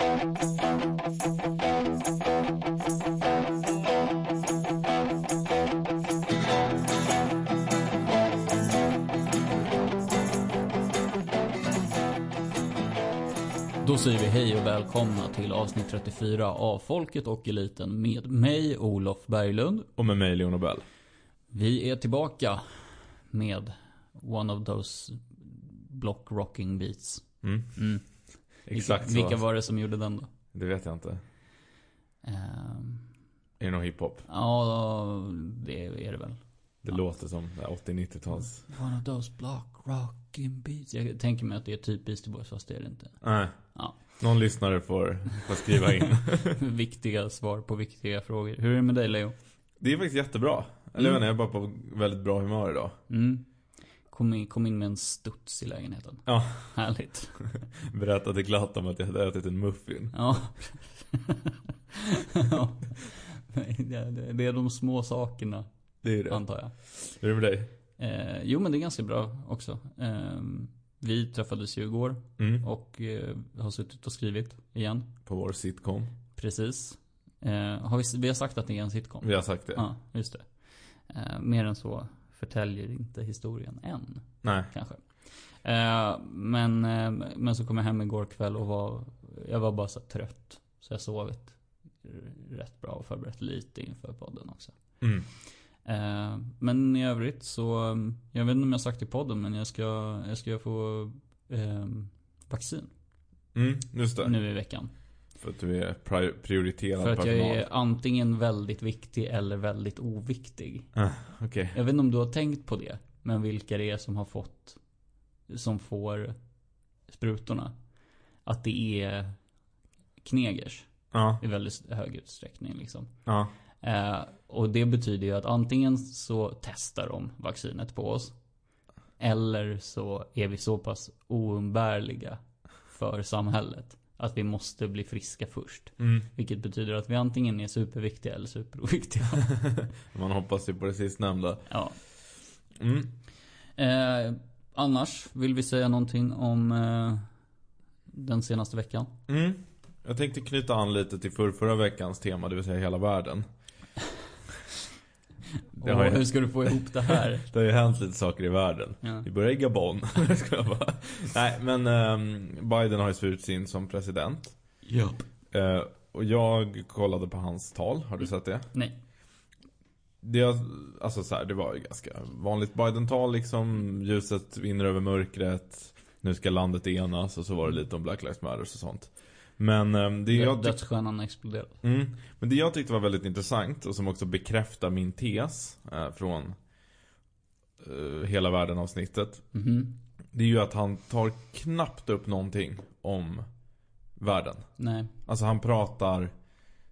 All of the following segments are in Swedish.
Då säger vi hej och välkomna till avsnitt 34 av Folket och Eliten med mig, Olof Berglund. Och med mig, Leon Nobel. Vi är tillbaka med one of those block rocking beats. Mm. Mm. Exakt vilka, så. vilka var det som gjorde den då? Det vet jag inte. Ehm, Är det någon hiphop? ja, det är det väl. Det Ja. låter som 80-90-tals. One of those block rocking beats. Jag tänker mig att det är typ Beastie Boys fast det är det inte. Nej. Ja. Någon lyssnare får, får skriva in. viktiga svar på viktiga frågor. Hur är det med dig Leo? Det är faktiskt jättebra. Eller Mm. jag vet inte, jag är bara på väldigt bra humör idag. Mm. Kom in, kom in med en studs i lägenheten. Ja. Härligt. Berättade glatt om att jag hade ätit en muffin. Ja. ja. Det, är de små sakerna, Det är det. antar jag. Hur är det med dig? Eh, jo, men det är ganska bra också. Eh, vi träffades ju igår Mm. och eh, har suttit och skrivit igen. På vår sitcom. Precis. Eh, har vi, vi har sagt att det är en sitcom. Vi har sagt det. Ja, just det. Eh, mer än så förtäljer inte historien än, Nej. kanske. Eh, men, eh, men så kom jag hem igår kväll och var, jag var bara så trött. Så jag sovit rätt bra och förberett lite inför podden också. Mm. Eh, men i övrigt så, jag vet inte om jag sagt i podden, men jag ska, jag ska få eh, vaccin Mm, just det. nu i veckan. För att du är pri- prioriterad För att jag personal. är antingen väldigt viktig eller väldigt oviktig. Okej. Jag vet inte om du har tänkt på det. Men vilka det är som har fått Som får Sprutorna Att det är Knegers Ja. I väldigt hög utsträckning liksom Ja. eh, Och det betyder ju att antingen så testar de vaccinet på oss Eller så är vi så pass oumbärliga För samhället Att vi måste bli friska först Mm. Vilket betyder att vi antingen är superviktiga eller superoviktiga Man hoppas ju på det sistnämnda. Ja Mm. Eh, annars, vill vi säga någonting om eh, den senaste veckan? Mm. Jag tänkte knyta an lite till för förra veckans tema, det vill säga hela världen. Det har, Och hur ju, ska du få ihop det här? det har ju hänt lite saker i världen. Ja. Vi börjar i Gabon. Ska jag bara. Nej, men ehm, Biden har ju svurit in som president. ja. Eh, och jag kollade på hans tal, har du sett det? Nej. Det, alltså så här, det var ju ganska vanligt Biden-tal liksom. Ljuset vinner över mörkret. Nu ska landet enas och så var det lite om Black Lives Matter och sånt. Men ehm, det jag Dödsstjärnan exploderar. Mm. Men det jag tyckte var väldigt intressant och som också bekräftar min tes eh, från eh, hela världen avsnittet. Mhm. Det är ju att han tar knappt upp någonting om världen. Nej. Alltså han pratar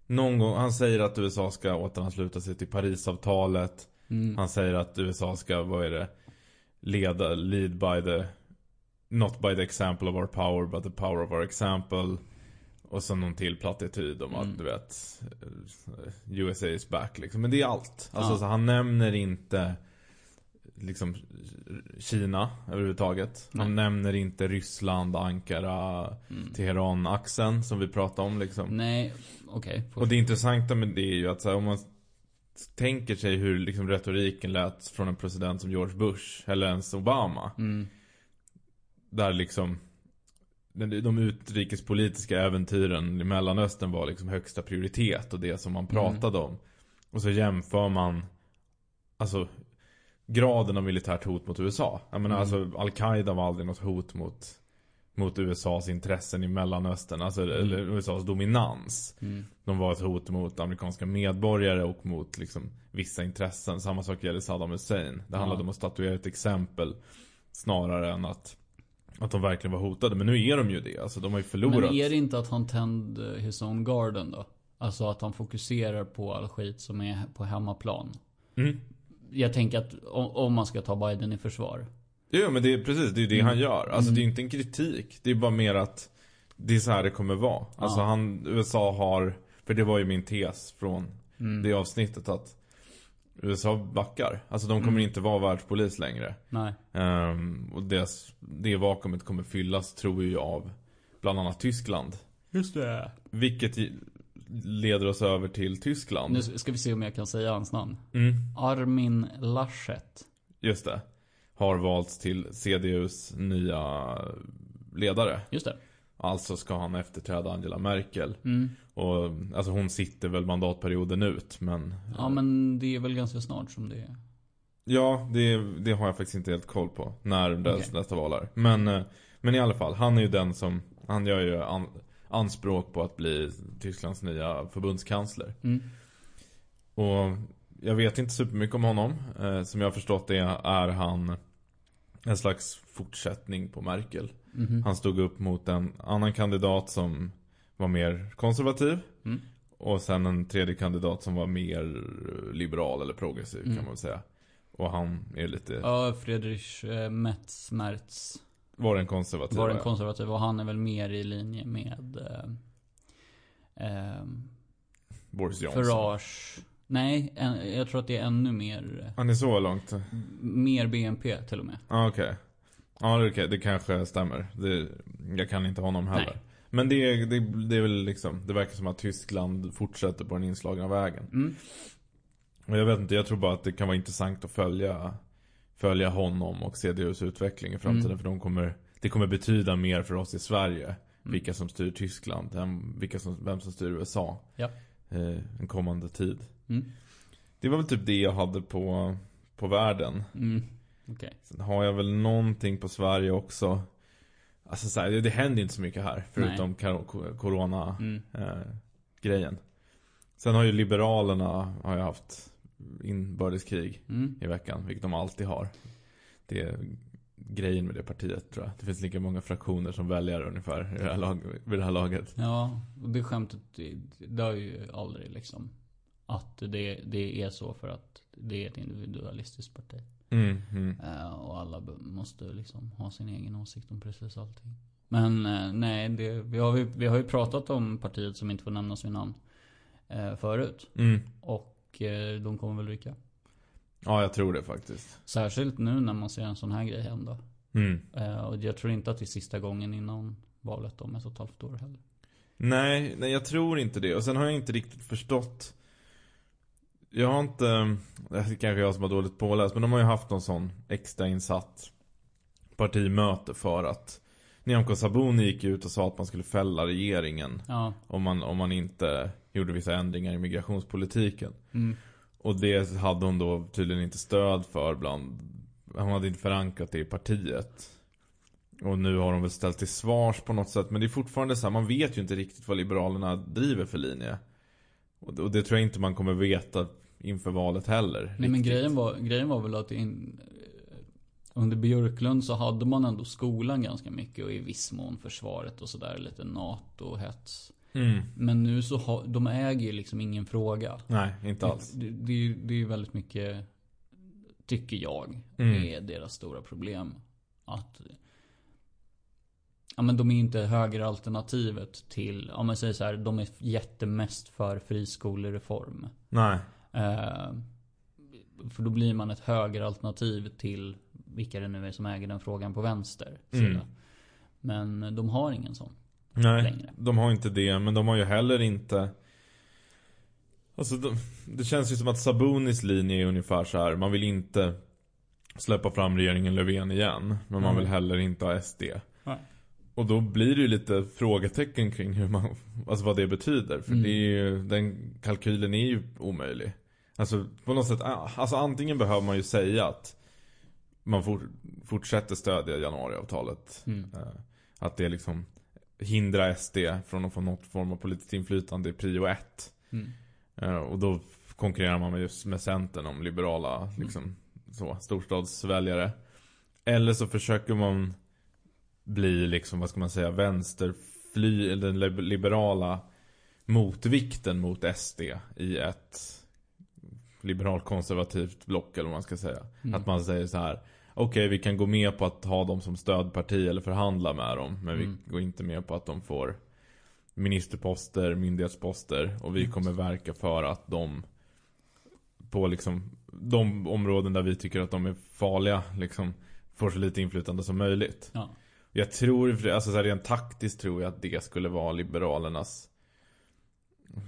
någon gång, han säger att USA ska återansluta sig till Parisavtalet. Mm. Han säger att USA ska, vad är det? Leda, lead by the Not by the example of our power but the power of our example. Och så någon till plattityd om Mm. att du vet eh, USA is back liksom. Men det är allt. Alltså Ja. så han nämner inte liksom Kina överhuvudtaget. Han Nej. nämner inte Ryssland, Ankara, Mm. Teheran-axeln som vi pratade om liksom. Nej, okej. Får- Och det intressanta med det är ju att så här, om man tänker sig hur liksom retoriken lät från en president som George Bush eller ens Obama. Mm. Där liksom de utrikespolitiska äventyren i Mellanöstern var liksom högsta prioritet och det som man pratade om. Och så jämför man Alltså Graden av militärt hot mot USA. Jag menar Mm. alltså Al-Qaida var aldrig något hot mot Mot USAs intressen i Mellanöstern. Alltså eller USAs dominans. Mm. De var ett hot mot amerikanska medborgare och mot liksom vissa intressen. Samma sak gäller Saddam Hussein. Det handlade om att statuera ett exempel. Snarare än att Att de verkligen var hotade. Men nu är de ju det. Alltså de har ju förlorat. Men är det inte att han tände his own garden då? Alltså att han fokuserar på all skit som är på hemmaplan. Mm. Jag tänker att om, man ska ta Biden i försvar. Jo men det är precis, det är ju det Mm. han gör. Alltså det är ju inte en kritik. Det är bara mer att Det är så här det kommer vara. Alltså Ja. han, USA har För det var ju min tes från Mm. det avsnittet att USA backar. Alltså de kommer Mm. inte vara världspolis längre. Nej. Ehm, och deras, det vakuumet kommer fyllas tror jag av bland annat Tyskland. Just det. Vilket leder oss över till Tyskland. Nu ska vi se om jag kan säga hans namn. Mm, Armin Laschet. just det. Har valts till CDUs nya ledare. Just det. Alltså ska han efterträda Angela Merkel. Mm. Och alltså hon sitter väl mandatperioden ut men Ja men det är väl ganska snart som det är. Ja, det, det har jag faktiskt inte helt koll på När dess Okej. nästa val är men, eh, men i alla fall, han är ju den som Han gör ju an, anspråk på att bli Tysklands nya förbundskansler Mm. Och jag vet inte supermycket om honom eh, Som jag har förstått det är han En slags fortsättning på Merkel Mhm. Han stod upp mot en annan kandidat som Var mer konservativ Mm. Och sen en tredje kandidat som var mer liberal eller progressiv Mm. kan man väl säga Och han är lite Ja, Friedrich eh, Metz Merz Var den konservativ? var den konservativ och han är väl mer i linje med eh, eh, Boris Johnson Farage. Nej, en, jag tror att det är ännu mer, Han är så långt? mer BNP till och med. Ah, okej Ja det, det kanske stämmer det, Jag kan inte honom heller Nej. Men det, det, det är väl liksom Det verkar som att Tyskland fortsätter på den inslagna vägen Mm. Och jag vet inte, jag tror bara att det kan vara intressant att följa Följa honom och CDUs utveckling i framtiden Mm. För de kommer Det kommer betyda mer för oss i Sverige Mm. Vilka som styr Tyskland än vilka som, vem som styr USA Ja. eh, En kommande tid Mm. Det var väl typ det jag hade på På världen Okej. Sen har jag väl någonting på Sverige också Alltså så här, det, det händer inte så mycket här Förutom kar- ko- corona Mm. eh, Sen har ju Liberalerna har ju haft inbördeskrig Mm. i veckan, vilket de alltid har. Det är grejen med det partiet tror jag. Det finns lika många fraktioner som väljare ungefär i det här, lag, vid det här laget. Ja, och det skämtet, har ju aldrig liksom att det, det är så för att det är ett individualistiskt parti. Mm, mm. Och alla måste liksom ha sin egen åsikt om precis allting. Men eh, nej, det, vi, har ju, vi har ju pratat om partiet som inte får nämnas vid namn eh, förut. Mm. Och de kommer väl ryka. Ja, jag tror det faktiskt. Särskilt nu när man ser en sån här grej hända. Mm. Och jag tror inte att det är sista gången innan valet om ett och ett halvt år heller. Nej, nej jag tror inte det. Och sen har jag inte riktigt förstått. Jag har inte, det är kanske jag som har dåligt påläst, men de har ju haft någon sån extrainsatt partimöte för att Nyamko Sabuni gick ut och sa att man skulle fälla regeringen Ja. om man, om man inte gjorde vissa ändringar i migrationspolitiken. Mm. Och det hade hon då tydligen inte stöd för bland Hon hade inte förankrat det i partiet Och nu har de väl ställt till svars på något sätt Men det är fortfarande så här, man vet ju inte riktigt vad Liberalerna driver för linje Och det, tror jag inte man kommer veta inför valet heller Nej men riktigt. grejen var, grejen var väl att in, under Björklund så hade man ändå skolan ganska mycket och i viss mån försvaret och sådär. Lite NATO-hets. mm. Men nu så har, de äger ju liksom ingen fråga. Nej, inte alls Det, det, det är ju väldigt mycket, tycker jag, Mm. är deras stora problem. Att Ja men de är inte högeralternativet till, om man säger så här, de är jättemest för friskolereform. Nej Eh, för då blir man ett högeralternativ till vilka det nu är som äger den frågan på vänster sida. Mm. Men de har ingen sån. Nej, längre. de har inte det, men de har ju heller inte Alltså de, det känns ju som att Sabunis linje är ungefär så här. Man vill inte släppa fram regeringen Löfven igen Men man Mm. vill heller inte ha SD. Och då blir det ju lite frågetecken kring hur man Alltså vad det betyder För Mm. det är ju, den kalkylen är ju omöjlig Alltså på något sätt, ah, alltså antingen behöver man ju säga att Man for, fortsätter stödja januariavtalet Mm. Eh, Att det liksom hindrar SD från att få något form av politiskt inflytande i prio ett. Mm. Eh, Och då konkurrerar man med just med Centern om liberala liksom, så, storstadsväljare. Eller så försöker man bli liksom, vad ska man säga, vänsterfly, eller den lib- liberala motvikten mot SD i ett liberalkonservativt block eller vad man ska säga. Mm. Att man säger så här. Okej, vi kan gå med på att ha dem som stödparti eller förhandla med dem. Men Mm. vi går inte med på att de får ministerposter, myndighetsposter. Och vi Mm. kommer verka för att de på liksom de områden där vi tycker att de är farliga liksom får så lite inflytande som möjligt. Ja. Jag tror, alltså så här, rent taktiskt tror jag att det skulle vara Liberalernas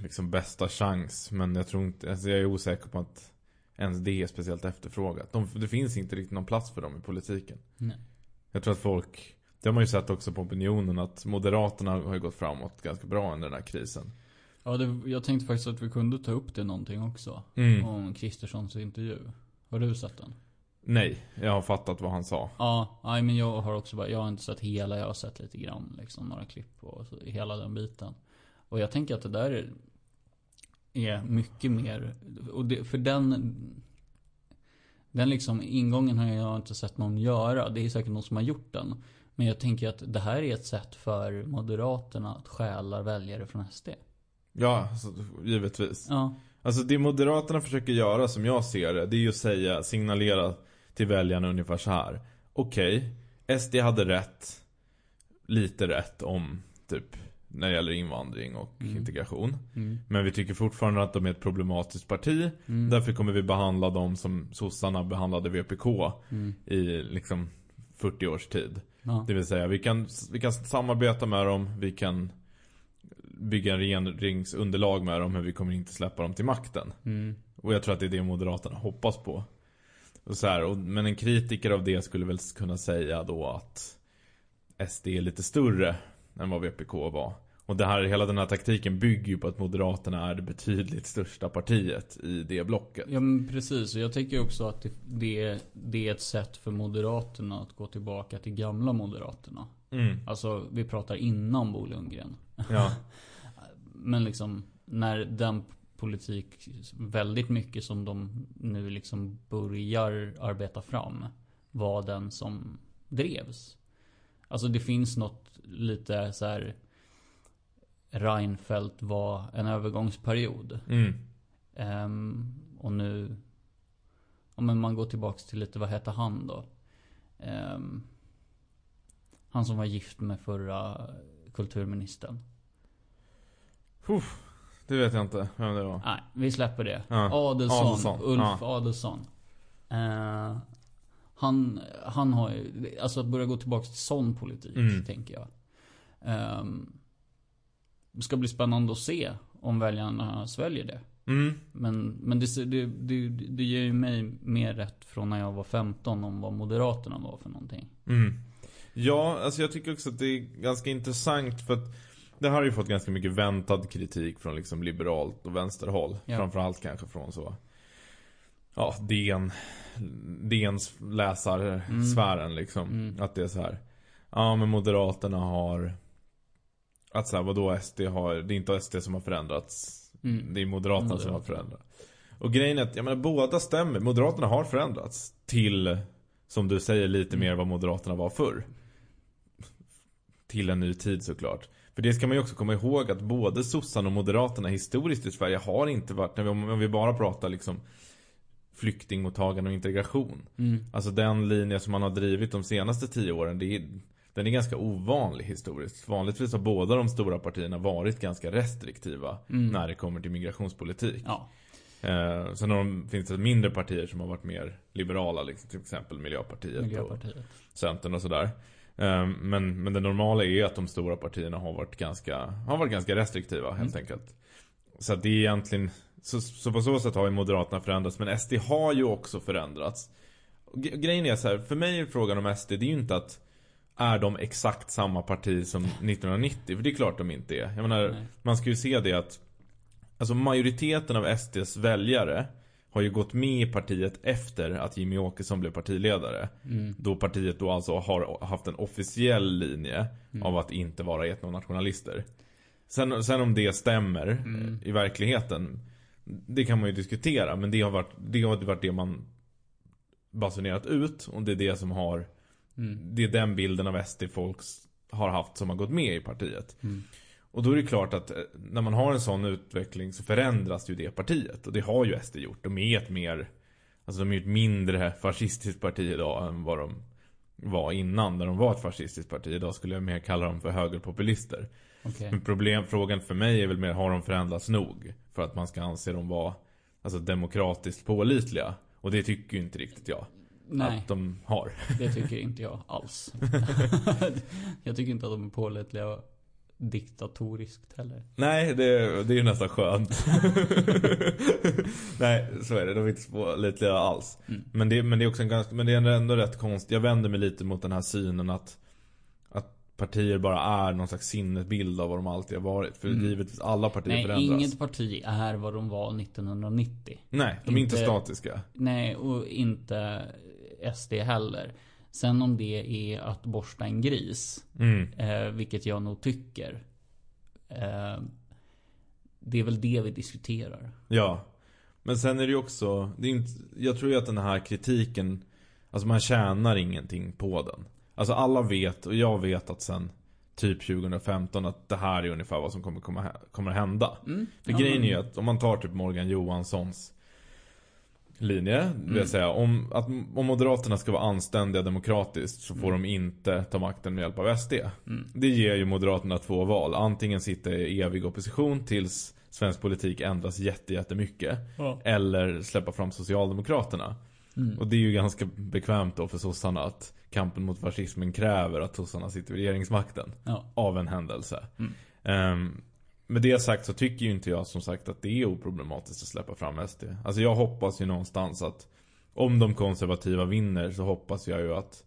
liksom bästa chans. Men jag tror inte, alltså jag är osäker på att ens det är speciellt efterfrågat. De, det finns inte riktigt någon plats för dem i politiken. Nej. Jag tror att folk, det har man ju sett också på opinionen, att Moderaterna har ju gått framåt ganska bra under den här krisen. Ja, det, jag tänkte faktiskt att vi kunde ta upp det någonting också. Mm. Om Kristerssons intervju. Har du sett den? Nej, jag har fattat vad han sa. Ja, nej men jag har också bara, jag har inte sett hela, jag har sett lite grann liksom, några klipp och så, hela den biten. Och jag tänker att det där är, är mycket mer, och det, för den Den liksom ingången har jag inte sett någon göra. Det är säkert någon som har gjort den. Men jag tänker att det här är ett sätt för Moderaterna att stjäla väljare från SD. Ja, så, givetvis. Ja. Alltså det Moderaterna försöker göra som jag ser det, det är ju att säga, signalera till väljarna ungefär så här. Okej, SD hade rätt, lite rätt om typ när det gäller invandring och Mm. integration. Mm. Men vi tycker fortfarande att de är ett problematiskt parti. Mm. Därför kommer vi behandla dem som sossarna behandlade VPK Mm. i liksom 40 års tid. Ja. Det vill säga, vi kan, vi kan samarbeta med dem, vi kan bygga en regeringsunderlag med dem, men vi kommer inte släppa dem till makten. Mm. Och jag tror att det är det Moderaterna hoppas på. Och så här, och, men en kritiker av det skulle väl kunna säga då att SD är lite större än vad VPK var. Och det här, hela den här taktiken bygger ju på att Moderaterna är det betydligt största partiet i det blocket. Ja men precis, och jag tänker också att det, det, är, det är ett sätt för Moderaterna att gå tillbaka till gamla Moderaterna. Mm. Alltså vi pratar innan Bo Lundgren. Ja. Men liksom när den politik väldigt mycket som de nu liksom börjar arbeta fram var den som drevs. Alltså det finns något lite så här Reinfeldt var en övergångsperiod. Mm. Ehm, och nu Ja men man går tillbaks till lite, vad hette han då? Ehm, han som var gift med förra kulturministern. Uff, det vet jag inte vem det var. Nej, vi släpper det. Ja. Adelsson, Adelsson, Ulf ja. Adelsson. Eh, han, han har ju, alltså att börja gå tillbaka till sån politik, Mm. tänker jag. Ehm, det ska bli spännande att se om väljarna sväljer det. Mm. Men, men det, det, det, det ger ju mig mer rätt från när jag var 15 om vad Moderaterna var för någonting. Mm. Ja, alltså jag tycker också att det är ganska intressant för att det här har ju fått ganska mycket väntad kritik från liksom liberalt och vänsterhåll. Ja. Framförallt kanske från så Ja, DN DNs läsarsfären liksom. Mm. Att det är så här. Ja men Moderaterna har Att så här, vadå SD har Det är inte SD som har förändrats Mm. Det är Moderaterna som har Moderaterna. förändrats Och grejen är att, jag menar båda stämmer Moderaterna har förändrats Till Som du säger lite Mm. mer vad Moderaterna var förr Till en ny tid såklart För det ska man ju också komma ihåg att både sossarna och Moderaterna historiskt i Sverige har inte varit när vi, Om vi bara pratar liksom Flyktingmottagande och integration Mm. Alltså den linje som man har drivit de senaste tio åren det är, Den är ganska ovanlig historiskt Vanligtvis har båda de stora partierna varit ganska restriktiva Mm. När det kommer till migrationspolitik Ja. eh, Sen de, finns det mindre partier som har varit mer liberala liksom, Till exempel Miljöpartiet, Miljöpartiet. och Centern och sådär men, men det normala är att de stora partierna har varit ganska Har varit ganska restriktiva helt Mm. enkelt Så det är egentligen så, så på så sätt har ju Moderaterna förändrats Men SD har ju också förändrats Grejen är så här, för mig är frågan om SD Det är ju inte att Är de exakt samma parti som 1990? För det är klart de inte är Jag menar, Nej. man ska ju se det att Alltså majoriteten av SDs väljare Har ju gått med i partiet efter att Jimmy Åkesson blev partiledare Mm. Då partiet då alltså har haft en officiell linje Mm. Av att inte vara etnonationalister Sen, sen om det stämmer Mm. i verkligheten Det kan man ju diskutera Men det har varit det, har varit det man Basunerat ut Och det är det som har Mm. Det är den bilden av SD folks har haft som har gått med i partiet Mm. Och då är det klart att eh, när man har en sån utveckling så förändras ju det partiet. Och det har ju SD gjort. De är ett mer, alltså de är ett mindre fascistiskt parti idag än vad de var innan. När de var ett fascistiskt parti. Idag skulle jag mer kalla dem för högerpopulister. Okej. Men problemfrågan för mig är väl mer, har de förändrats nog? För att man ska anse dem vara, alltså demokratiskt pålitliga. Och det tycker ju inte riktigt jag. Nej, att de har. det tycker inte jag alls. jag tycker inte att de är pålitliga diktatoriskt heller. Nej, det, det är ju nästan skönt. Nej, så är det. De är inte pålitliga alls. Mm. Men, det, men det är också en ganska, men det är ändå rätt konstigt. Jag vänder mig lite mot den här synen att, att partier bara är någon slags sinnesbild av vad de alltid har varit. För Mm. givetvis alla partier Nej, förändras. inget parti är vad de var 1990. Nej, de är inte, inte- statiska. Nej, och inte SD heller. Sen om det är att borsta en gris, Mm. eh, vilket jag nog tycker. Eh, det är väl det vi diskuterar. Ja. Men sen är det ju också, det är inte, jag tror ju att den här kritiken, alltså man tjänar ingenting på den. Alltså alla vet, och jag vet att sen typ 2015 att det här är ungefär vad som kommer, komma, kommer hända. Mm. För Ja, grejen men- är ju att om man tar typ Morgan Johanssons linje, vill Mm. säga, om, att, om Moderaterna ska vara anständiga demokratiskt så får de inte ta makten med hjälp av SD. Mm. Det ger ju Moderaterna två val. Antingen sitta i evig opposition tills svensk politik ändras jätte, jättemycket. Ja. Eller släppa fram Socialdemokraterna. Mm. Och det är ju ganska bekvämt då för sossarna att kampen mot fascismen kräver att sossarna sitter vid regeringsmakten. Ja. Av en händelse. Mm. Med det sagt så tycker ju inte jag som sagt att det är oproblematiskt att släppa fram SD. Alltså jag hoppas ju någonstans att om de konservativa vinner så hoppas jag ju att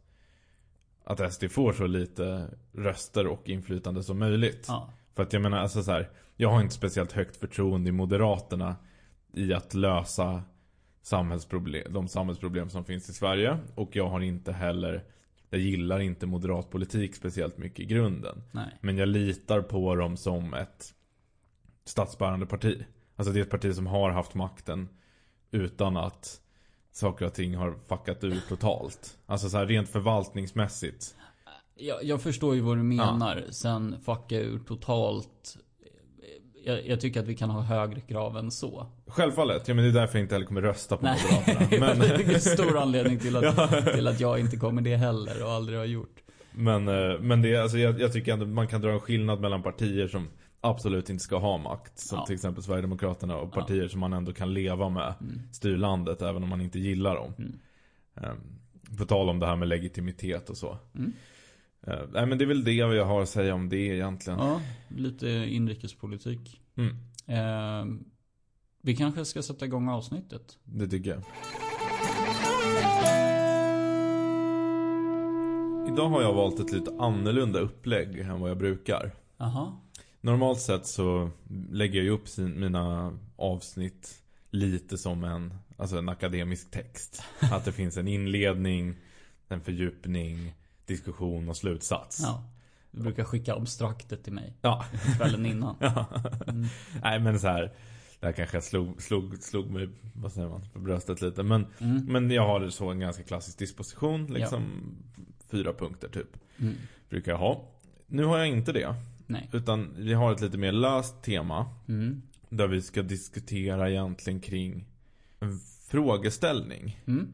att SD får så lite röster och inflytande som möjligt. Ja. För att jag menar, alltså så här, jag har inte speciellt högt förtroende i Moderaterna i att lösa samhällsproblem, de samhällsproblem som finns i Sverige. Och jag har inte heller, jag gillar inte moderat politik speciellt mycket i grunden. Nej. Men jag litar på dem som ett statsbärande parti. Alltså det är ett parti som har haft makten utan att saker och ting har fuckat ur totalt. Alltså så här rent förvaltningsmässigt. Jag, jag förstår ju vad du menar. Sen fucka ur totalt. Jag, jag tycker att vi kan ha högre krav än så. Självfallet, ja men det är därför jag inte heller kommer rösta på Nej, Moderaterna. Men, det är en stor anledning till att, Ja. till att jag inte kommer det heller och aldrig har gjort. men, eh, men det alltså jag, jag tycker ändå man kan dra en skillnad mellan partier som absolut inte ska ha makt. Som Ja. till exempel Sverigedemokraterna och Ja. partier som man ändå kan leva med. Mm. Styr landet även om man inte gillar dem. Mm. Um, på tal om det här med legitimitet och så. Mm. Eh, nej men det är väl det jag har att säga om det egentligen. Ja, lite inrikespolitik. Mm, Eh, vi kanske ska sätta igång avsnittet. det tycker jag. Idag har jag valt ett lite annorlunda upplägg än vad jag brukar. Aha. Normalt sett så lägger jag ju upp sin, mina avsnitt lite som en, alltså en akademisk text. Att det finns en inledning, en fördjupning, diskussion och slutsats. Ja. Du brukar skicka abstraktet till mig Ja. kvällen innan. Ja. Mm. Nej men så här. Det här kanske jag slog, slog, slog mig, vad säger man, på bröstet lite. Men, Mm. men jag har så en ganska klassisk disposition. Liksom fyra punkter typ. Mm. Brukar jag ha. Nu har jag inte det. Nej. Utan vi har ett lite mer löst tema. Mm. Där vi ska diskutera egentligen kring en frågeställning. Mm.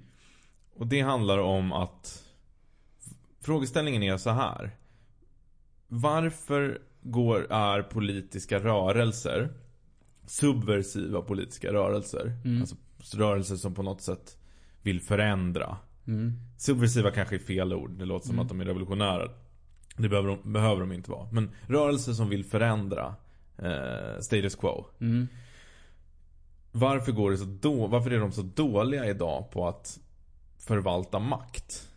Och det handlar om att Frågeställningen är så här. Varför går, är politiska rörelser subversiva politiska rörelser? Mm. Alltså rörelser som på något sätt vill förändra. Mm. Subversiva kanske är fel ord. Det låter som Mm. att de är revolutionära. Det behöver de, behöver de inte vara. Men rörelser som vill förändra eh, status quo. Mm. Varför går det så då, Varför är de så dåliga idag på att förvalta makt?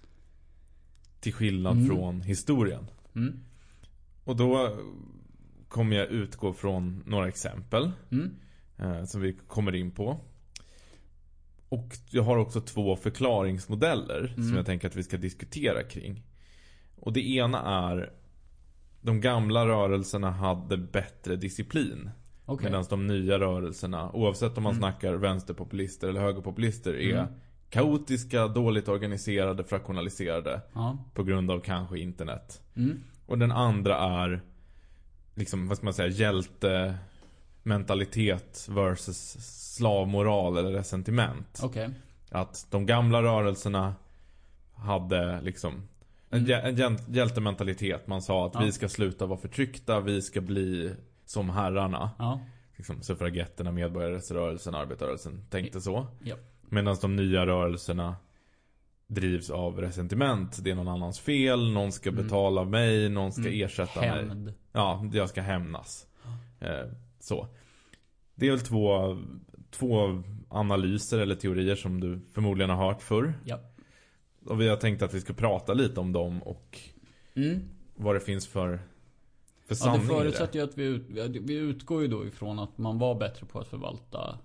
Till skillnad Mm. från historien. Mm. Och då kommer jag utgå från några exempel. Mm. Eh, som vi kommer in på. Och jag har också två förklaringsmodeller som Mm. jag tänker att vi ska diskutera kring. Och det ena är de gamla rörelserna hade bättre disciplin. Okej. Medan de nya rörelserna, oavsett om man Mm. snackar vänsterpopulister eller högerpopulister, är Mm. kaotiska, dåligt organiserade, fraktionaliserade. Ja. På grund av kanske internet. Mm. Och den andra är liksom, vad ska man säga, hjältementalitet versus slavmoral eller resentiment. Okej. Att de gamla rörelserna hade liksom en, Mm. en hjäl- hjältementalitet. Man sa att Ja. vi ska sluta vara förtryckta, vi ska bli som herrarna. Ja. Liksom suffragetterna, medborgarrättsrörelsen, arbetarrörelsen tänkte så. Ja. Medan de nya rörelserna drivs av resentiment. Det är någon annans fel, någon ska betala mig, någon ska Mm. ersätta mig. Hämnd. Ja, jag ska hämnas. Eh, så. Det är väl två, två analyser eller teorier som du förmodligen har hört förr. Ja. Och vi har tänkt att vi ska prata lite om dem och Mm. vad det finns för, för Ja, sanning i det. förutsätter ju att vi, ut, vi utgår ju då ifrån att man var bättre på att förvalta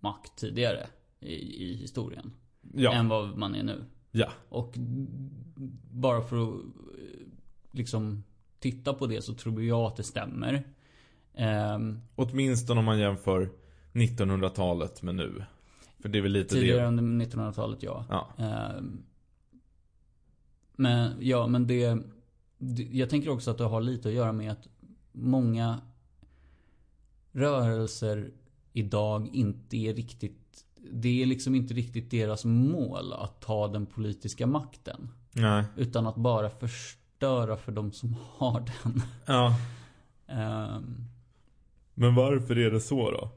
makt tidigare i, i historien. Ja, Än vad man är nu. ja, Och bara för att liksom titta på det så tror jag att det stämmer. Ehm, åtminstone om man jämför 1900-talet med nu. För det är väl lite tidigare det. under 1900-talet, ja. Ja, Ehm, men ja, men det, det... Jag tänker också att det har lite att göra med att många rörelser idag inte är riktigt... Det är liksom inte riktigt deras mål att ta den politiska makten. nej. Utan att bara förstöra för de som har den. Ja. Ehm, Men varför är det så då?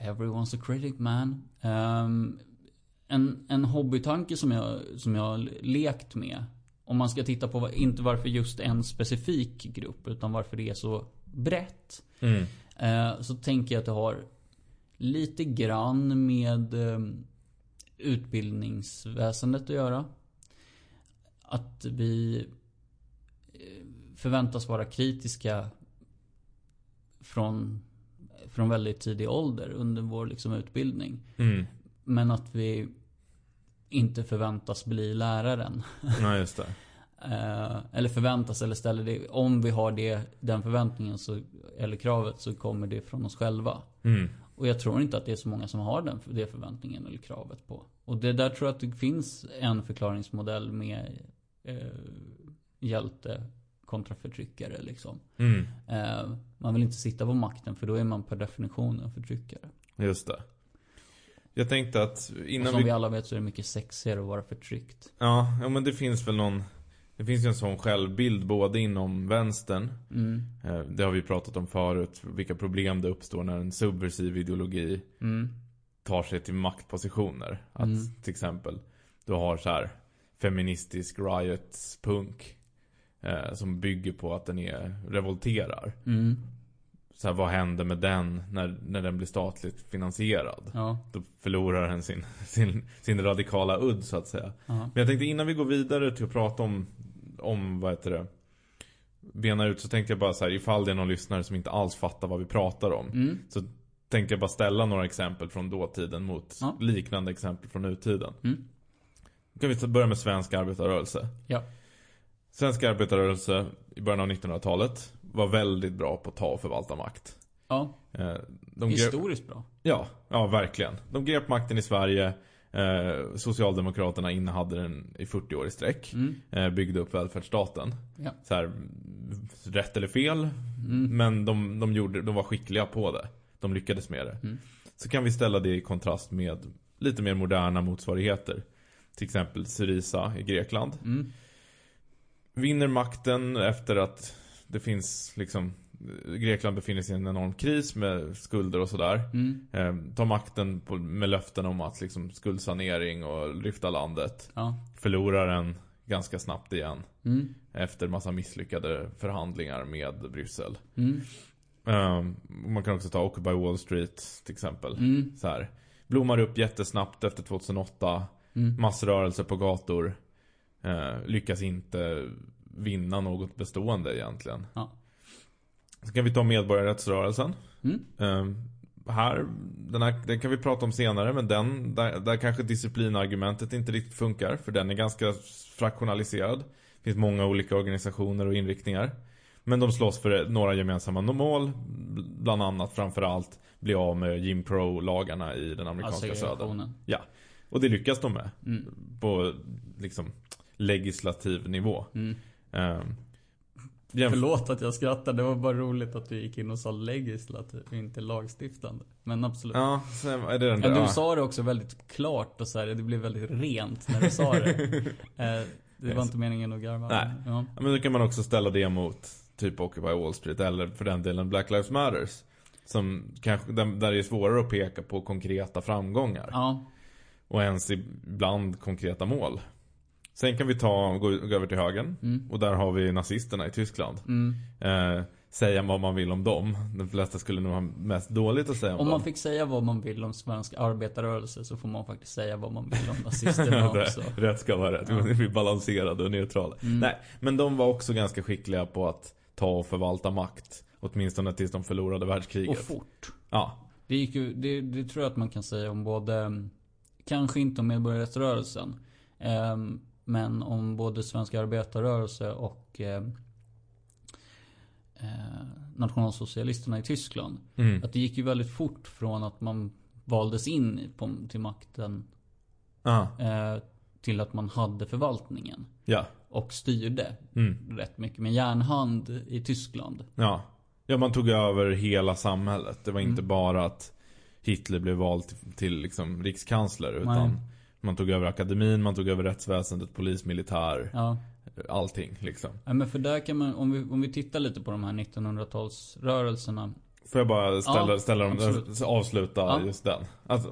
Everyone's a critic man. Ehm, en, en hobbytanke som jag, som jag har lekt med. Om man ska titta på, inte varför just en specifik grupp, utan varför det är så brett. Mm. Eh, så tänker jag att det har lite grann med eh, utbildningsväsendet att göra. Att vi eh, förväntas vara kritiska från, från väldigt tidig ålder under vår liksom, utbildning. Mm. Men att vi inte förväntas bli läraren. Nej, just det. Eh, eller förväntas eller ställer det. Om vi har det, den förväntningen så, eller kravet så kommer det från oss själva. Mm. Och jag tror inte att det är så många som har den det förväntningen eller kravet på. Och det där tror jag att det finns en förklaringsmodell med eh, hjälte kontra förtryckare liksom. Mm. Eh, man vill inte sitta på makten för då är man per definition en förtryckare. Just det. Jag tänkte att Och innan som vi... vi alla vet så är det mycket sexigare att vara förtryckt. Ja, ja, men det finns väl någon... Det finns ju en sån självbild både inom vänstern. Mm. eh, Det har vi pratat om förut. Vilka problem det uppstår när en subversiv ideologi Mm. tar sig till maktpositioner. Att Mm. till exempel du har så här feministisk riot-punk. Eh, som bygger på att den är revolterar. Så här, vad händer med den när, när den blir statligt finansierad? Ja. Då förlorar den sin, sin, sin radikala udd så att säga. Ja. Men jag tänkte innan vi går vidare till att prata om, om vad heter det, bena ut så tänkte jag bara så här, ifall det är någon lyssnare som inte alls fattar vad vi pratar om. Mm. Så tänkte jag bara ställa några exempel från dåtiden mot Ja. liknande exempel från nutiden. Mm. Då kan vi börja med svensk arbetarrörelse. Ja. Svensk arbetarrörelse i början av 1900-talet var väldigt bra på att ta och förvalta makt. Ja. Eh, De grep, Historiskt bra. ja, ja, verkligen. De grep makten i Sverige. Eh, Socialdemokraterna innehade den i 40 år i sträck. Mm. Eh, byggde upp välfärdsstaten. Ja. Så här, rätt eller fel. Mm. Men de, de, gjorde, de var skickliga på det. De lyckades med det. Mm. Så kan vi ställa det i kontrast med lite mer moderna motsvarigheter. Till exempel Syriza i Grekland. Mm. Vinner makten efter att det finns liksom Grekland befinner sig i en enorm kris med skulder och sådär. Mm. Eh, tar makten på, med löften om att liksom skuldsanering och lyfta landet. Ja. Förlorar den ganska snabbt igen. Mm. Efter massa misslyckade förhandlingar med Bryssel. Mm. Um, man kan också ta Occupy Wall Street till exempel. Mm. Så här. Blommar upp jättesnabbt efter 2008. Mm. Massrörelse på gator. Eh, lyckas inte vinna något bestående egentligen. Ja. Så kan vi ta medborgarrättsrörelsen. Mm. Um, här, den, här, den kan vi prata om senare men den, där, där kanske disciplinargumentet inte riktigt funkar. För den är ganska fraktionaliserad. Det finns många olika organisationer och inriktningar. Men de slåss för några gemensamma mål. Bland annat framförallt bli av med Jim Crow-lagarna i den amerikanska Alltså södern. Ja. Och det lyckas de med. Mm. På liksom legislativ nivå. Mm. Um, jämf- Förlåt att jag skrattar, det var bara roligt att du gick in och sa legislativ, inte lagstiftande. Men absolut. Ja, Ja, sen är det den där. du ja. sa det också väldigt klart och så här, det blev väldigt rent när du sa det. eh, det var inte meningen att garva. Nej. Ja. Ja, men då kan man också ställa det mot typ Occupy Wall Street eller för den delen Black Lives Matters. Som kanske, där där det är svårare att peka på konkreta framgångar. ja. Och ens ibland konkreta mål. Sen kan vi ta, gå, gå över till högern. Mm. Och där har vi nazisterna i Tyskland. Mm. Eh, säga vad man vill om dem. De flesta skulle nog ha mest dåligt att säga om, Om dem. man fick säga vad man vill om svensk arbetarrörelse så får man faktiskt säga vad man vill om nazisterna också. rätt ska vara rätt. Ja. Vi blir balanserade och neutrala. Mm. Nej, men de var också ganska skickliga på att ta och förvalta makt. Åtminstone tills de förlorade Och världskriget. fort. Ja. Det gick ju, det, det tror jag att man kan säga om både, kanske inte om medborgarrättsrörelsen. ehm, men om både svensk arbetarrörelse och eh, eh, nationalsocialisterna i Tyskland. Mm. Att det gick ju väldigt fort från att man valdes in på, till makten Ja. eh, till att man hade förvaltningen. Ja. Och styrde Mm. rätt mycket med järnhand i Tyskland. Ja. Ja, man tog över hela samhället. Det var inte Mm. bara att Hitler blev vald till, till liksom rikskansler. Utan Nej. Man tog över akademin, man tog över rättsväsendet, polis, militär. Ja. Allting liksom. ja men för där kan man, om vi, om vi tittar lite på de här 1900-talsrörelserna. Får jag bara ställa, Ja, ställa dem, absolut. avsluta Ja. just den. Att,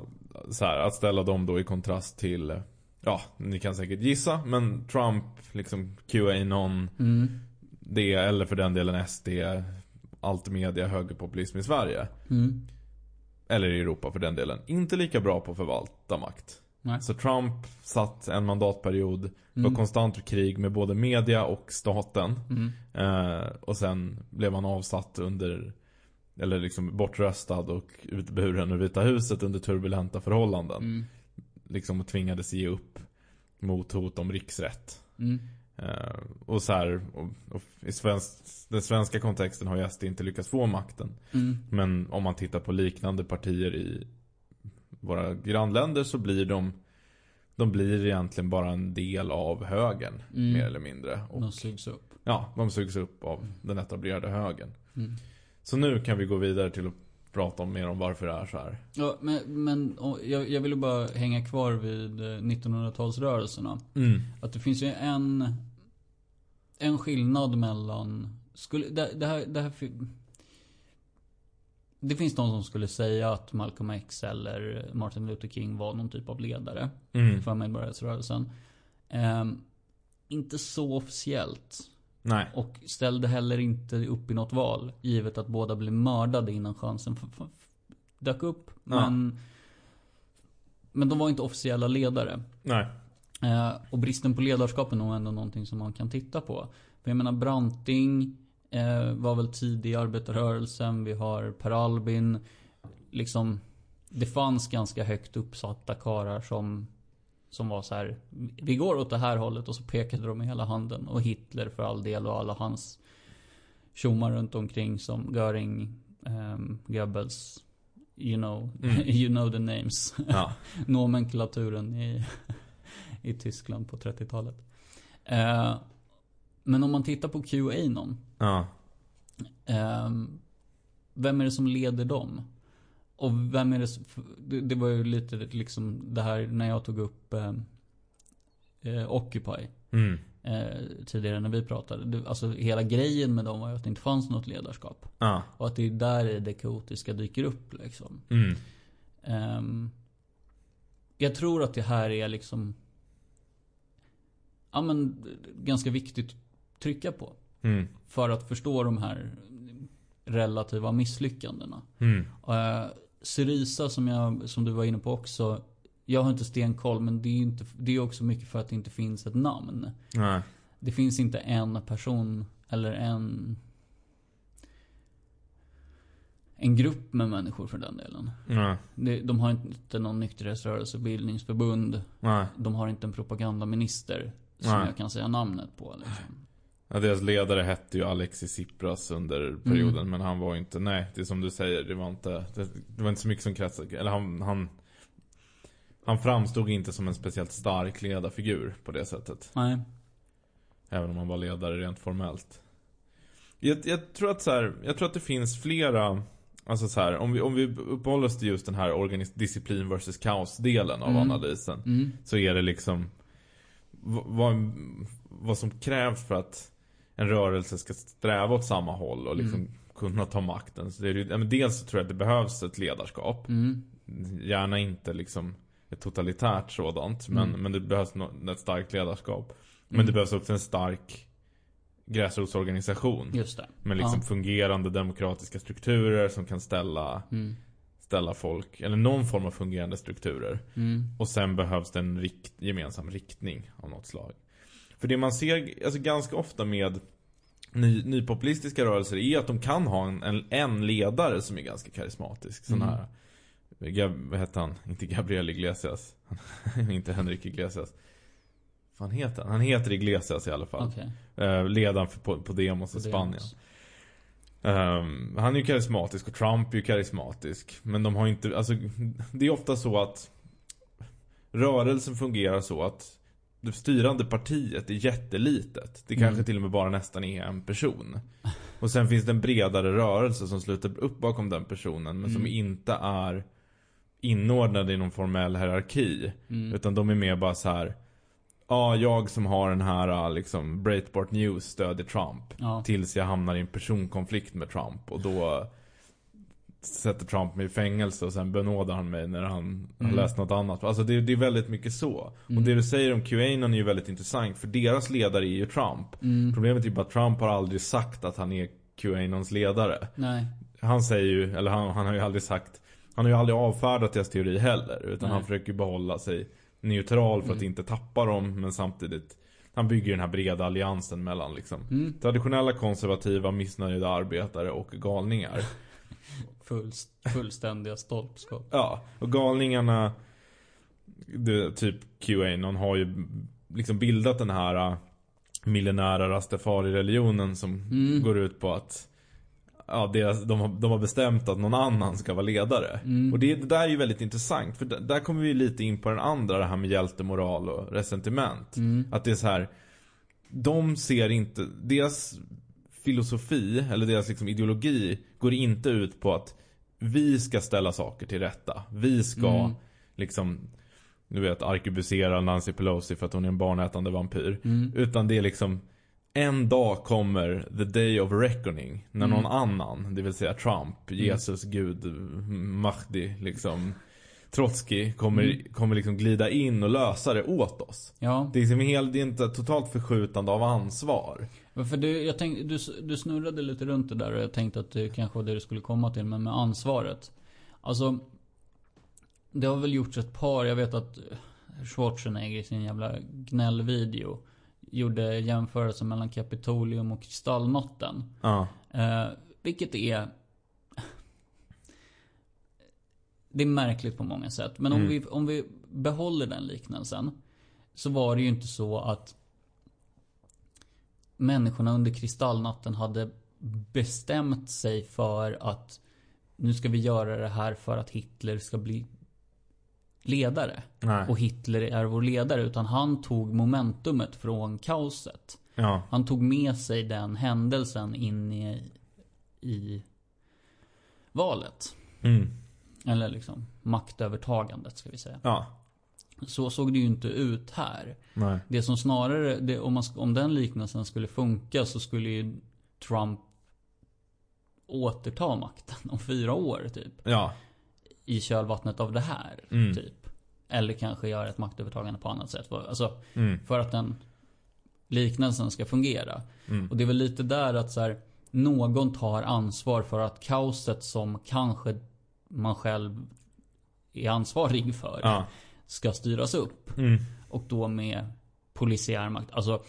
så här, att ställa dem då i kontrast till, ja, ni kan säkert gissa, men Trump, liksom QAnon, Mm. det, eller för den delen SD, allt media, högerpopulism i Sverige. Mm. Eller i Europa för den delen. Inte lika bra på att förvalta makt. Nej. Så Trump satt en mandatperiod, var Mm. konstant krig med både media och staten. Mm. Eh, och sen blev han avsatt under Eller liksom bortröstad och utburen ur Vita huset under turbulenta förhållanden. Mm. Liksom och tvingades ge upp mot hot om riksrätt. Mm. Eh, och så här, och, och i svensk, den svenska kontexten har ju SD inte lyckats få makten. Mm. Men om man tittar på liknande partier i våra grannländer så blir de De blir egentligen bara en del av högern, Mm. mer eller mindre. Och, De sugs upp. ja, de sugs upp av den etablerade högern. Mm. Så nu kan vi gå vidare till att prata om mer om varför det är så här. Ja, men, men jag, jag ville bara hänga kvar vid eh, 1900-talsrörelserna. Mm. Att det finns ju en En skillnad mellan skulle, det, det här, det här Det finns någon som skulle säga att Malcolm X eller Martin Luther King var någon typ av ledare Mm. för medborgarrättsrörelsen. Ehm, inte så officiellt. Nej. Och ställde heller inte upp i något val. Givet att båda blev mördade innan chansen dök upp. Ja. Men, men de var inte officiella ledare. Nej. Eh, och bristen på ledarskap är nog ändå någonting som man kan titta på. För jag menar Branting eh, var väl tidig i arbetarrörelsen. Vi har Per Albin. Liksom, det fanns ganska högt uppsatta karar som som var så här. Vi går åt det här hållet och så pekade de med hela handen. Och Hitler för all del och alla hans tjommar runt omkring som Göring, um, Goebbels. You know, Mm. you know the names Ja. nomenklaturen i, i Tyskland på 30-talet. Eh, men om man tittar på QAnon. Ja. Eh, vem är det som leder dem? Och vem är det som, det, var ju lite liksom det här när jag tog upp eh, eh, Occupy. Mm. Eh, tidigare när vi pratade. Alltså hela grejen med dem var ju att det inte fanns något ledarskap. Ja. Och att det är där det kaotiska dyker upp liksom. Mm. Ehm, jag tror att det här är liksom Ja men ganska viktigt att trycka på. Mm. För att förstå de här relativa misslyckandena. Mm. Uh, Syriza som, jag, som du var inne på också. Jag har inte stenkoll men det är inte, det är också mycket för att det inte finns ett namn. Nej. Det finns inte en person eller en en grupp med människor för den delen. Nej. De har inte någon nykterhetsrörelse, bildningsförbund. Nej. De har inte en propagandaminister som Nej. jag kan säga namnet på. Liksom. Ja, deras ledare hette ju Alexis Tsipras under perioden. Mm. Men han var ju inte, nej, det är som du säger. Det var inte, det, det var inte så mycket som kretsade, eller han, han Han framstod inte som en speciellt stark ledarfigur på det sättet. Nej. Även om han var ledare rent formellt. Jag, jag tror att så här, jag tror att det finns flera Alltså så här, om vi, om vi uppehåller oss till just den här organis- disciplin versus kaos-delen av Mm. analysen. Mm. Så är det liksom vad, vad som krävs för att en rörelse ska sträva åt samma håll och liksom Mm. kunna ta makten. Så det är, ju- dels så tror jag att det behövs ett ledarskap. Mm. Gärna inte liksom ett totalitärt sådant. Men, Mm. men det behövs ett starkt ledarskap. Men Mm. det behövs också en stark gräsrotsorganisation. Just det. Med liksom Ja. fungerande demokratiska strukturer som kan ställa, Mm. ställa folk, eller någon form av fungerande strukturer. Mm. Och sen behövs det en rikt, gemensam riktning av något slag. För det man ser alltså ganska ofta med ny, nypopulistiska rörelser är att de kan ha en, en, en ledare som är ganska karismatisk. Sån Mm. här, Gab, vad heter han? Inte Gabriel Iglesias. inte Henrik Iglesias. Vad fan heter han? Han heter Iglesias i alla fall. Okej. Eh, ledaren för Po- Podemos i Och det är Spanien. Ehm, han är ju karismatisk och Trump är ju karismatisk. Men de har inte, alltså det är ofta så att rörelsen fungerar så att det styrande partiet är jättelitet. Det kanske Mm. till och med bara nästan är en person. Och sen finns det en bredare rörelse som sluter upp bakom den personen. Men som Mm. inte är inordnade i någon formell hierarki. Mm. Utan de är mer bara så här. Ja, jag som har den här liksom Breitbart News stödjer Trump. Ja. Tills jag hamnar i en personkonflikt med Trump. Och då sätter Trump mig i fängelse och sen benådar han mig när han har Mm. läst något annat. Alltså det, det är väldigt mycket så. Mm. Och det du säger om QAnon är ju väldigt intressant. För deras ledare är ju Trump. Mm. Problemet är ju bara att Trump har aldrig sagt att han är QAnons ledare. Nej. Han säger ju, eller han, han har ju aldrig sagt Han har ju aldrig avfärdat deras teori heller. Utan Nej. han försöker behålla sig neutral för att Mm. inte tappa dem. Men samtidigt Han bygger den här breda alliansen mellan liksom Mm. Traditionella konservativa, missnöjda arbetare och galningar. Full, fullständiga stolpskap. Ja, och galningarna det, Typ QAnon har ju liksom bildat den här äh, millenära rastafari-religionen som Mm. går ut på att Ja, deras, de, har, de har bestämt att någon annan ska vara ledare. Mm. Och det, det där är ju väldigt intressant. För där, där kommer vi lite in på den andra, det här med hjältemoral och resentiment. Mm. Att det är så här. De ser inte, deras filosofi, eller deras liksom ideologi, går inte ut på att vi ska ställa saker till rätta. Vi ska Mm. liksom, du vet, arkebusera Nancy Pelosi för att hon är en barnätande vampyr. Mm. Utan det är liksom En dag kommer the day of reckoning När Mm. någon annan, det vill säga Trump, Jesus, Gud, Mahdi, liksom Trotsky kommer, Mm. kommer liksom glida in och lösa det åt oss. Ja. Det är, liksom helt, det är inte totalt förskjutande av ansvar. För du, jag tänkte, du, du snurrade lite runt det där och jag tänkte att det kanske var det du skulle komma till. Men med ansvaret. Alltså. Det har väl gjorts ett par, jag vet att Schwarzenegger i sin jävla gnällvideo. Gjorde jämförelser mellan Kapitolium och Kristallnatten. Ja. Eh, vilket är... Det är märkligt på många sätt. Men om, Mm. vi, om vi behåller den liknelsen. Så var det ju inte så att människorna under kristallnatten hade bestämt sig för att nu ska vi göra det här för att Hitler ska bli ledare. Nej. Och Hitler är vår ledare. Utan han tog momentumet från kaoset. Ja. Han tog med sig den händelsen in i, i valet. Mm. Eller liksom maktövertagandet ska vi säga. Ja. Så såg det ju inte ut här. Nej. Det som snarare, det, om, man, om den liknelsen skulle funka så skulle ju Trump återta makten om fyra år typ. Ja. I kölvattnet av det här. Mm. Typ. Eller kanske göra ett maktövertagande på annat sätt. För- Alltså, Mm. för att den liknelsen ska fungera. Mm. Och det är väl lite där att så här, någon tar ansvar för att kaoset som kanske man själv är ansvarig för Ja. ska styras upp. Mm. Och då med polisiär makt. Alltså,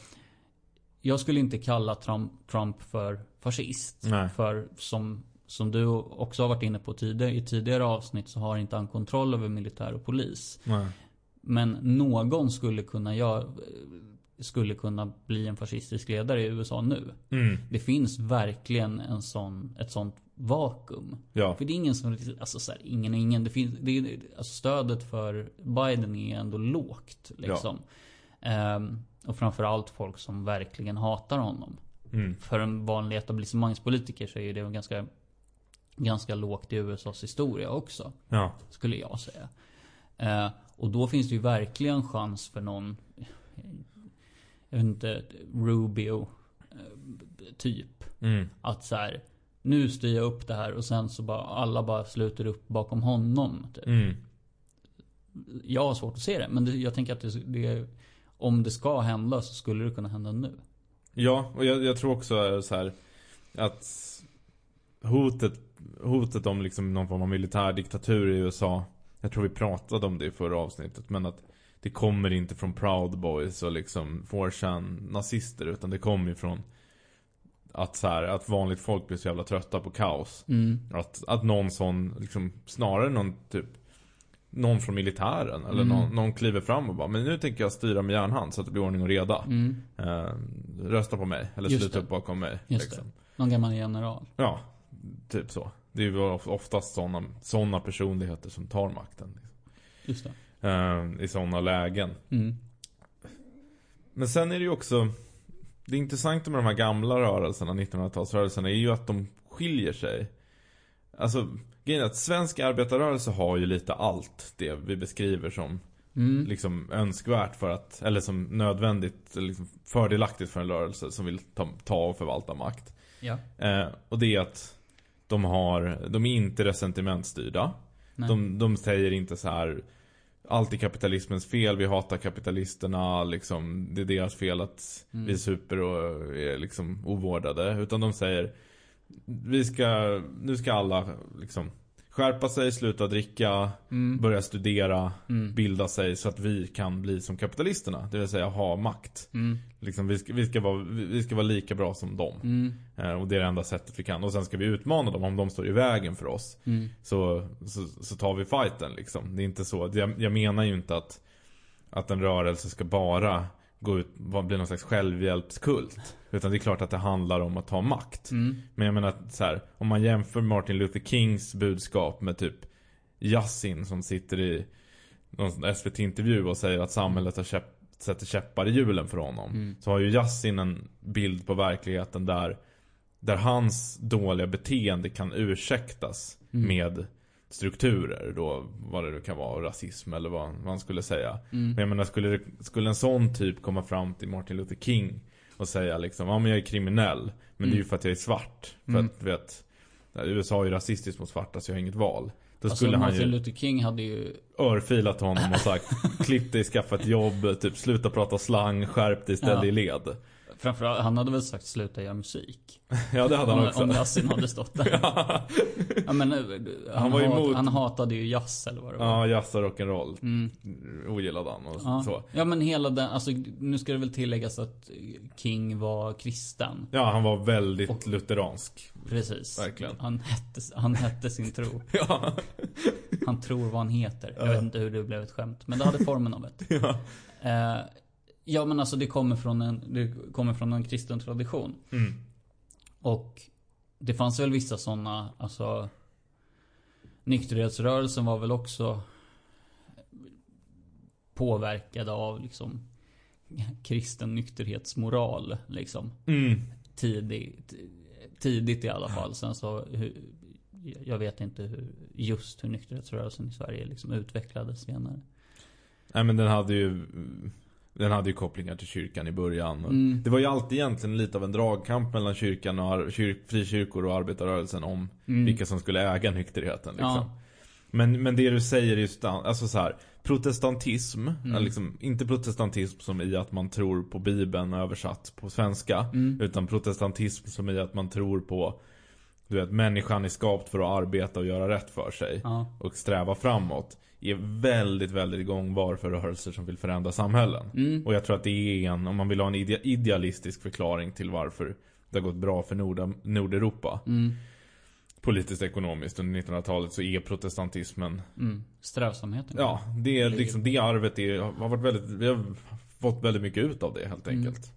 jag skulle inte kalla Trump, Trump för fascist. Nej. För som, som du också har varit inne på tidigare, i tidigare avsnitt så har inte han kontroll över militär och polis. Nej. Men någon skulle kunna göra, skulle kunna bli en fascistisk ledare i USA nu. Mm. Det finns verkligen en sån, ett sånt vakuum. Ja. För det är ingen som, alltså så här, ingen och ingen. Det finns, det är, alltså stödet för Biden är ändå lågt liksom. Ehm, och framförallt folk som verkligen hatar honom. Mm. För en vanlig etablissemangspolitiker så är det ganska, ganska lågt i USAs historia också. Ja. Skulle jag säga. Eh, och då finns det ju verkligen chans för någon, jag vet inte, Rubio eh, typ. Mm. Att så här, nu styr jag upp det här och sen så bara alla bara sluter upp bakom honom. Typ. Mm. Jag har svårt att se det. Men det, jag tänker att det, det, om det ska hända så skulle det kunna hända nu. Ja, och jag, jag tror också så här att hotet, hotet om liksom någon form av militärdiktatur i USA. Jag tror vi pratade om det i förra avsnittet. Men att det kommer inte från Proud Boys och liksom 4chan nazister. Utan det kommer ifrån att så här, att vanligt folk blir så jävla trötta på kaos. Mm. Att, att någon sån, liksom, snarare någon typ Någon från militären eller Mm. någon, någon kliver fram och bara Men nu tänker jag styra med järnhand så att det blir ordning och reda Mm. eh, Rösta på mig, eller Just sluta det. upp bakom mig Just liksom. Någon gammal general. Ja, typ så Det är ju oftast sådana såna personligheter som tar makten Just det. Eh, I sådana lägen Mm. Men sen är det ju också Det intressanta med de här gamla rörelserna, 1900-talsrörelserna, är ju att de skiljer sig. Alltså, grejen är att svensk arbetarrörelse har ju lite allt det vi beskriver som Mm. liksom önskvärt för att, eller som nödvändigt, liksom fördelaktigt för en rörelse som vill ta, ta och förvalta makt. Ja. Eh, och det är att de har, de är inte resentimentstyrda. De, de säger inte så här allt är kapitalismens fel, vi hatar kapitalisterna, liksom, det är deras fel att Mm. vi super och är liksom ovårdade. Utan de säger, vi ska, nu ska alla liksom skärpa sig, sluta dricka, Mm. börja studera, Mm. bilda sig så att vi kan bli som kapitalisterna. Det vill säga ha makt. Mm. Liksom, vi, ska, vi, ska vara, vi ska vara lika bra som dem. Mm. Eh, Och det är det enda sättet vi kan. Och sen ska vi utmana dem om de står i vägen för oss. Mm. Så, så, så tar vi fighten liksom. Det är inte så. Jag, jag menar ju inte att, att en rörelse ska bara gå ut, vad blir någon slags självhjälpskult. Utan det är klart att det handlar om att ta makt. Mm. Men jag menar att så här, om man jämför Martin Luther Kings budskap med typ Yassin som sitter i någon SVT-intervju och säger att samhället har käpp, sätter käppar i hjulen för honom. Mm. Så har ju Yassin en bild på verkligheten där, där hans dåliga beteende kan ursäktas Mm. med strukturer då, vad det nu kan vara, rasism eller vad man skulle säga. Mm. Men jag menar, skulle, skulle en sån typ komma fram till Martin Luther King och säga liksom, ja men jag är kriminell, men det är ju Mm. för att jag är svart. För Mm. att, vet, USA är ju rasistiskt mot svarta så jag har inget val. Då Alltså skulle han Martin ju Luther King hade ju örfilat honom och sagt Klipp dig, skaffa ett jobb, typ sluta prata slang, skärp dig, ställ Ja. dig i led. Framförallt, han hade väl sagt sluta göra musik. Ja det hade han Om, också. om Yasin hade stått där. ja, men, han, Han var hat, emot- han hatade ju jazz eller vad det var. Ja, jazz och rock'n'roll. Mm. Ogillade han och Ja. så. ja men hela den, alltså nu ska det väl tilläggas att King var kristen. Ja, han var väldigt lutheransk. Precis. Verkligen. Han hette, han hette sin tro. Ja. Han tror vad han heter. Jag Ja. vet inte hur det blev ett skämt. Men det hade formen av ett. ja. Eh, ja men alltså det kommer från en, det kommer från en kristen tradition. Mm. Och det fanns väl vissa sådana, alltså Nykterhetsrörelsen var väl också påverkade av liksom kristen nykterhetsmoral liksom. Mm. Tidigt, tidigt i alla fall. Sen så, jag vet inte hur, just hur nykterhetsrörelsen i Sverige liksom utvecklades senare. Nej men den hade ju Den hade ju kopplingar till kyrkan i början. Mm. Det var ju alltid egentligen lite av en dragkamp mellan kyrkan och kyrk, frikyrkor och arbetarrörelsen om Mm. vilka som skulle äga nykterheten liksom. Ja. Men, men det du säger just alltså så här, Protestantism, Mm. liksom, inte protestantism som i att man tror på bibeln översatt på svenska. Mm. Utan protestantism som i att man tror på Du vet, människan är skapt för att arbeta och göra rätt för sig. Ja. Och sträva framåt. Är väldigt, väldigt gångbar för rörelser som vill förändra samhällen. Mm. Och jag tror att det är en, om man vill ha en ide- idealistisk förklaring till varför det har gått bra för Nord- Nordeuropa. Mm. Politiskt ekonomiskt under 1900-talet så är protestantismen Mm. Strävsamheten. Ja, det är liksom det arvet är, har varit väldigt, vi har fått väldigt mycket ut av det helt Mm. enkelt.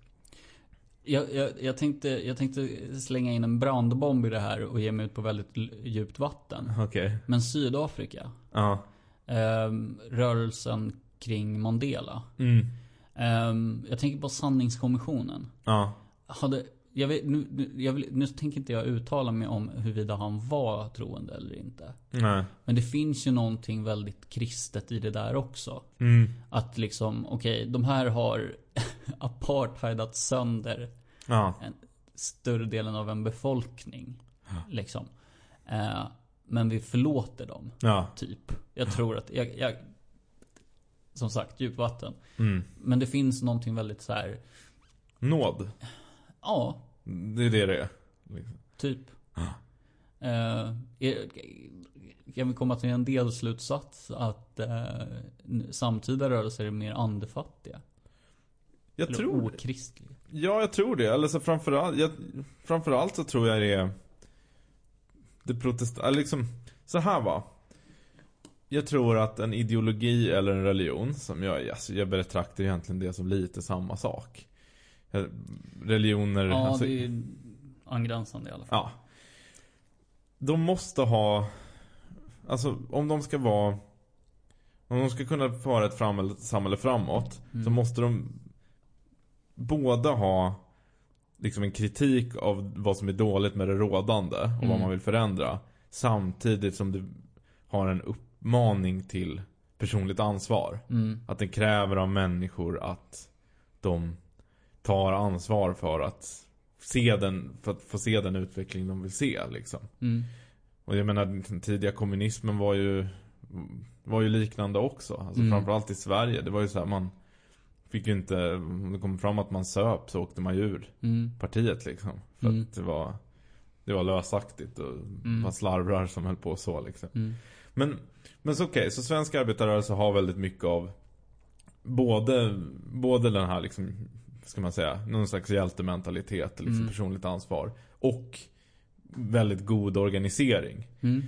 Jag, jag, jag, tänkte, jag tänkte slänga in en brandbomb i det här och ge mig ut på väldigt djupt vatten. Okej. Men Sydafrika. Ja. Ehm, rörelsen kring Mandela. Mm. Ehm, jag tänker på sanningskommissionen. Ja. Hade, jag vet, nu, jag vill, nu tänker inte jag uttala mig om huruvida han var troende eller inte. Nej. Men det finns ju någonting väldigt kristet i det där också. Mm. Att liksom, okej, de här har apartheidat sönder Ja. större delen av en befolkning. Ja. Liksom. Eh, men vi förlåter dem, Ja. typ. Jag tror att, jag, jag, som sagt djupt vatten. Mm. Men det finns någonting väldigt så här. Nåd. ja, Det är det det är. Liksom. typ. Eh, är- kan vi komma till en delslutsats att eh, samtida rörelser är mer andefattiga? Jag eller tror okristliga? Ja, jag tror det. Eller så framförallt, jag, framförallt så tror jag det är det protest... eller liksom, så här va. Jag tror att en ideologi eller en religion, som jag, alltså jag betraktar egentligen det som lite samma sak. Eh, Religioner, Ja, alltså, det är angränsande i alla fall. ja. De måste ha, alltså om de ska vara, om de ska kunna föra ett samhälle framåt, Mm. så måste de båda ha liksom en kritik av vad som är dåligt med det rådande och vad Mm. man vill förändra. Samtidigt som det har en uppmaning till personligt ansvar. Mm. Att den kräver av människor att de tar ansvar för att se den, för att få se den utveckling de vill se liksom. Mm. Och jag menar den tidiga kommunismen var ju Var ju liknande också. Alltså Mm. framförallt i Sverige. Det var ju så här man Fick ju inte, om det kom fram att man söp så åkte man ju ur Mm. partiet liksom. För Mm. att det var Det var lösaktigt och Mm. var slarvrar som höll på så liksom. Mm. Men, men så okej, så svensk arbetarrörelse har väldigt mycket av Både, både den här liksom Ska man säga, någon slags hjältementalitet, liksom Mm. personligt ansvar Och väldigt god organisering Mm.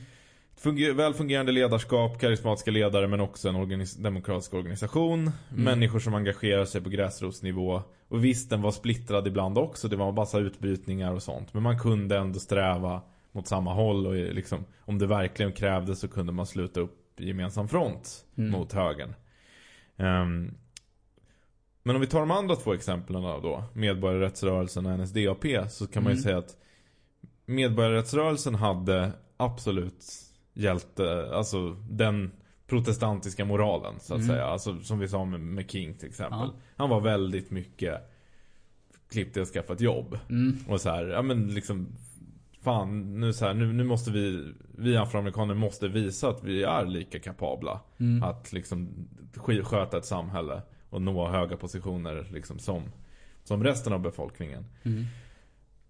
Funger, väl fungerande ledarskap, karismatiska ledare men också en organis- demokratisk organisation. Människor som engagerar sig på gräsrotsnivå. Och visst, den var splittrad ibland också. Det var massa utbrytningar och sånt. Men man kunde ändå sträva mot samma håll. Och liksom, om det verkligen krävdes så kunde man sluta upp i gemensam front Mm. mot högern. Ehm, men om vi tar de andra två exemplen då. Medborgarrättsrörelsen och NSDAP. Så kan man ju Mm. säga att Medborgarrättsrörelsen hade absolut hjälte, alltså den protestantiska moralen så att Mm. säga. Alltså som vi sa med, med King till exempel. Ja. Han var väldigt mycket klipp dig och skaffa ett jobb. Mm. Och så här, ja men liksom Fan, nu, så här, nu, nu måste vi Vi afroamerikaner måste visa att vi är lika kapabla Mm. Att liksom sk- sköta ett samhälle Och nå höga positioner liksom som Som resten av befolkningen Mm.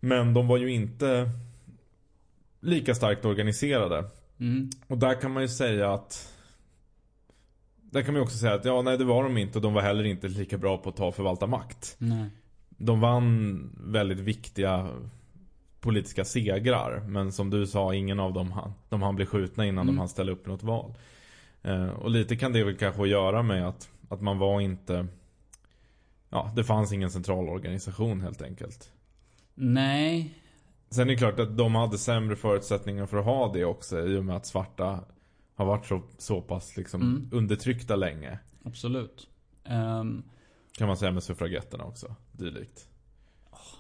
Men de var ju inte Lika starkt organiserade Mm. Och där kan man ju säga att Där kan man ju också säga att ja, nej det var de inte och de var heller inte lika bra på att ta och förvalta makt Nej. De vann väldigt viktiga politiska segrar. Men som du sa, ingen av dem hann, de hann bli skjutna innan Mm. de hann ställa upp i något val. Eh, och lite kan det väl kanske göra med att, att man var inte... Ja, det fanns ingen central organisation helt enkelt. Nej. Sen är det klart att de hade sämre förutsättningar för att ha det också i och med att svarta har varit så, så pass liksom Mm. undertryckta länge. Absolut. Ehm, Kan man säga med suffragetterna också, dylikt.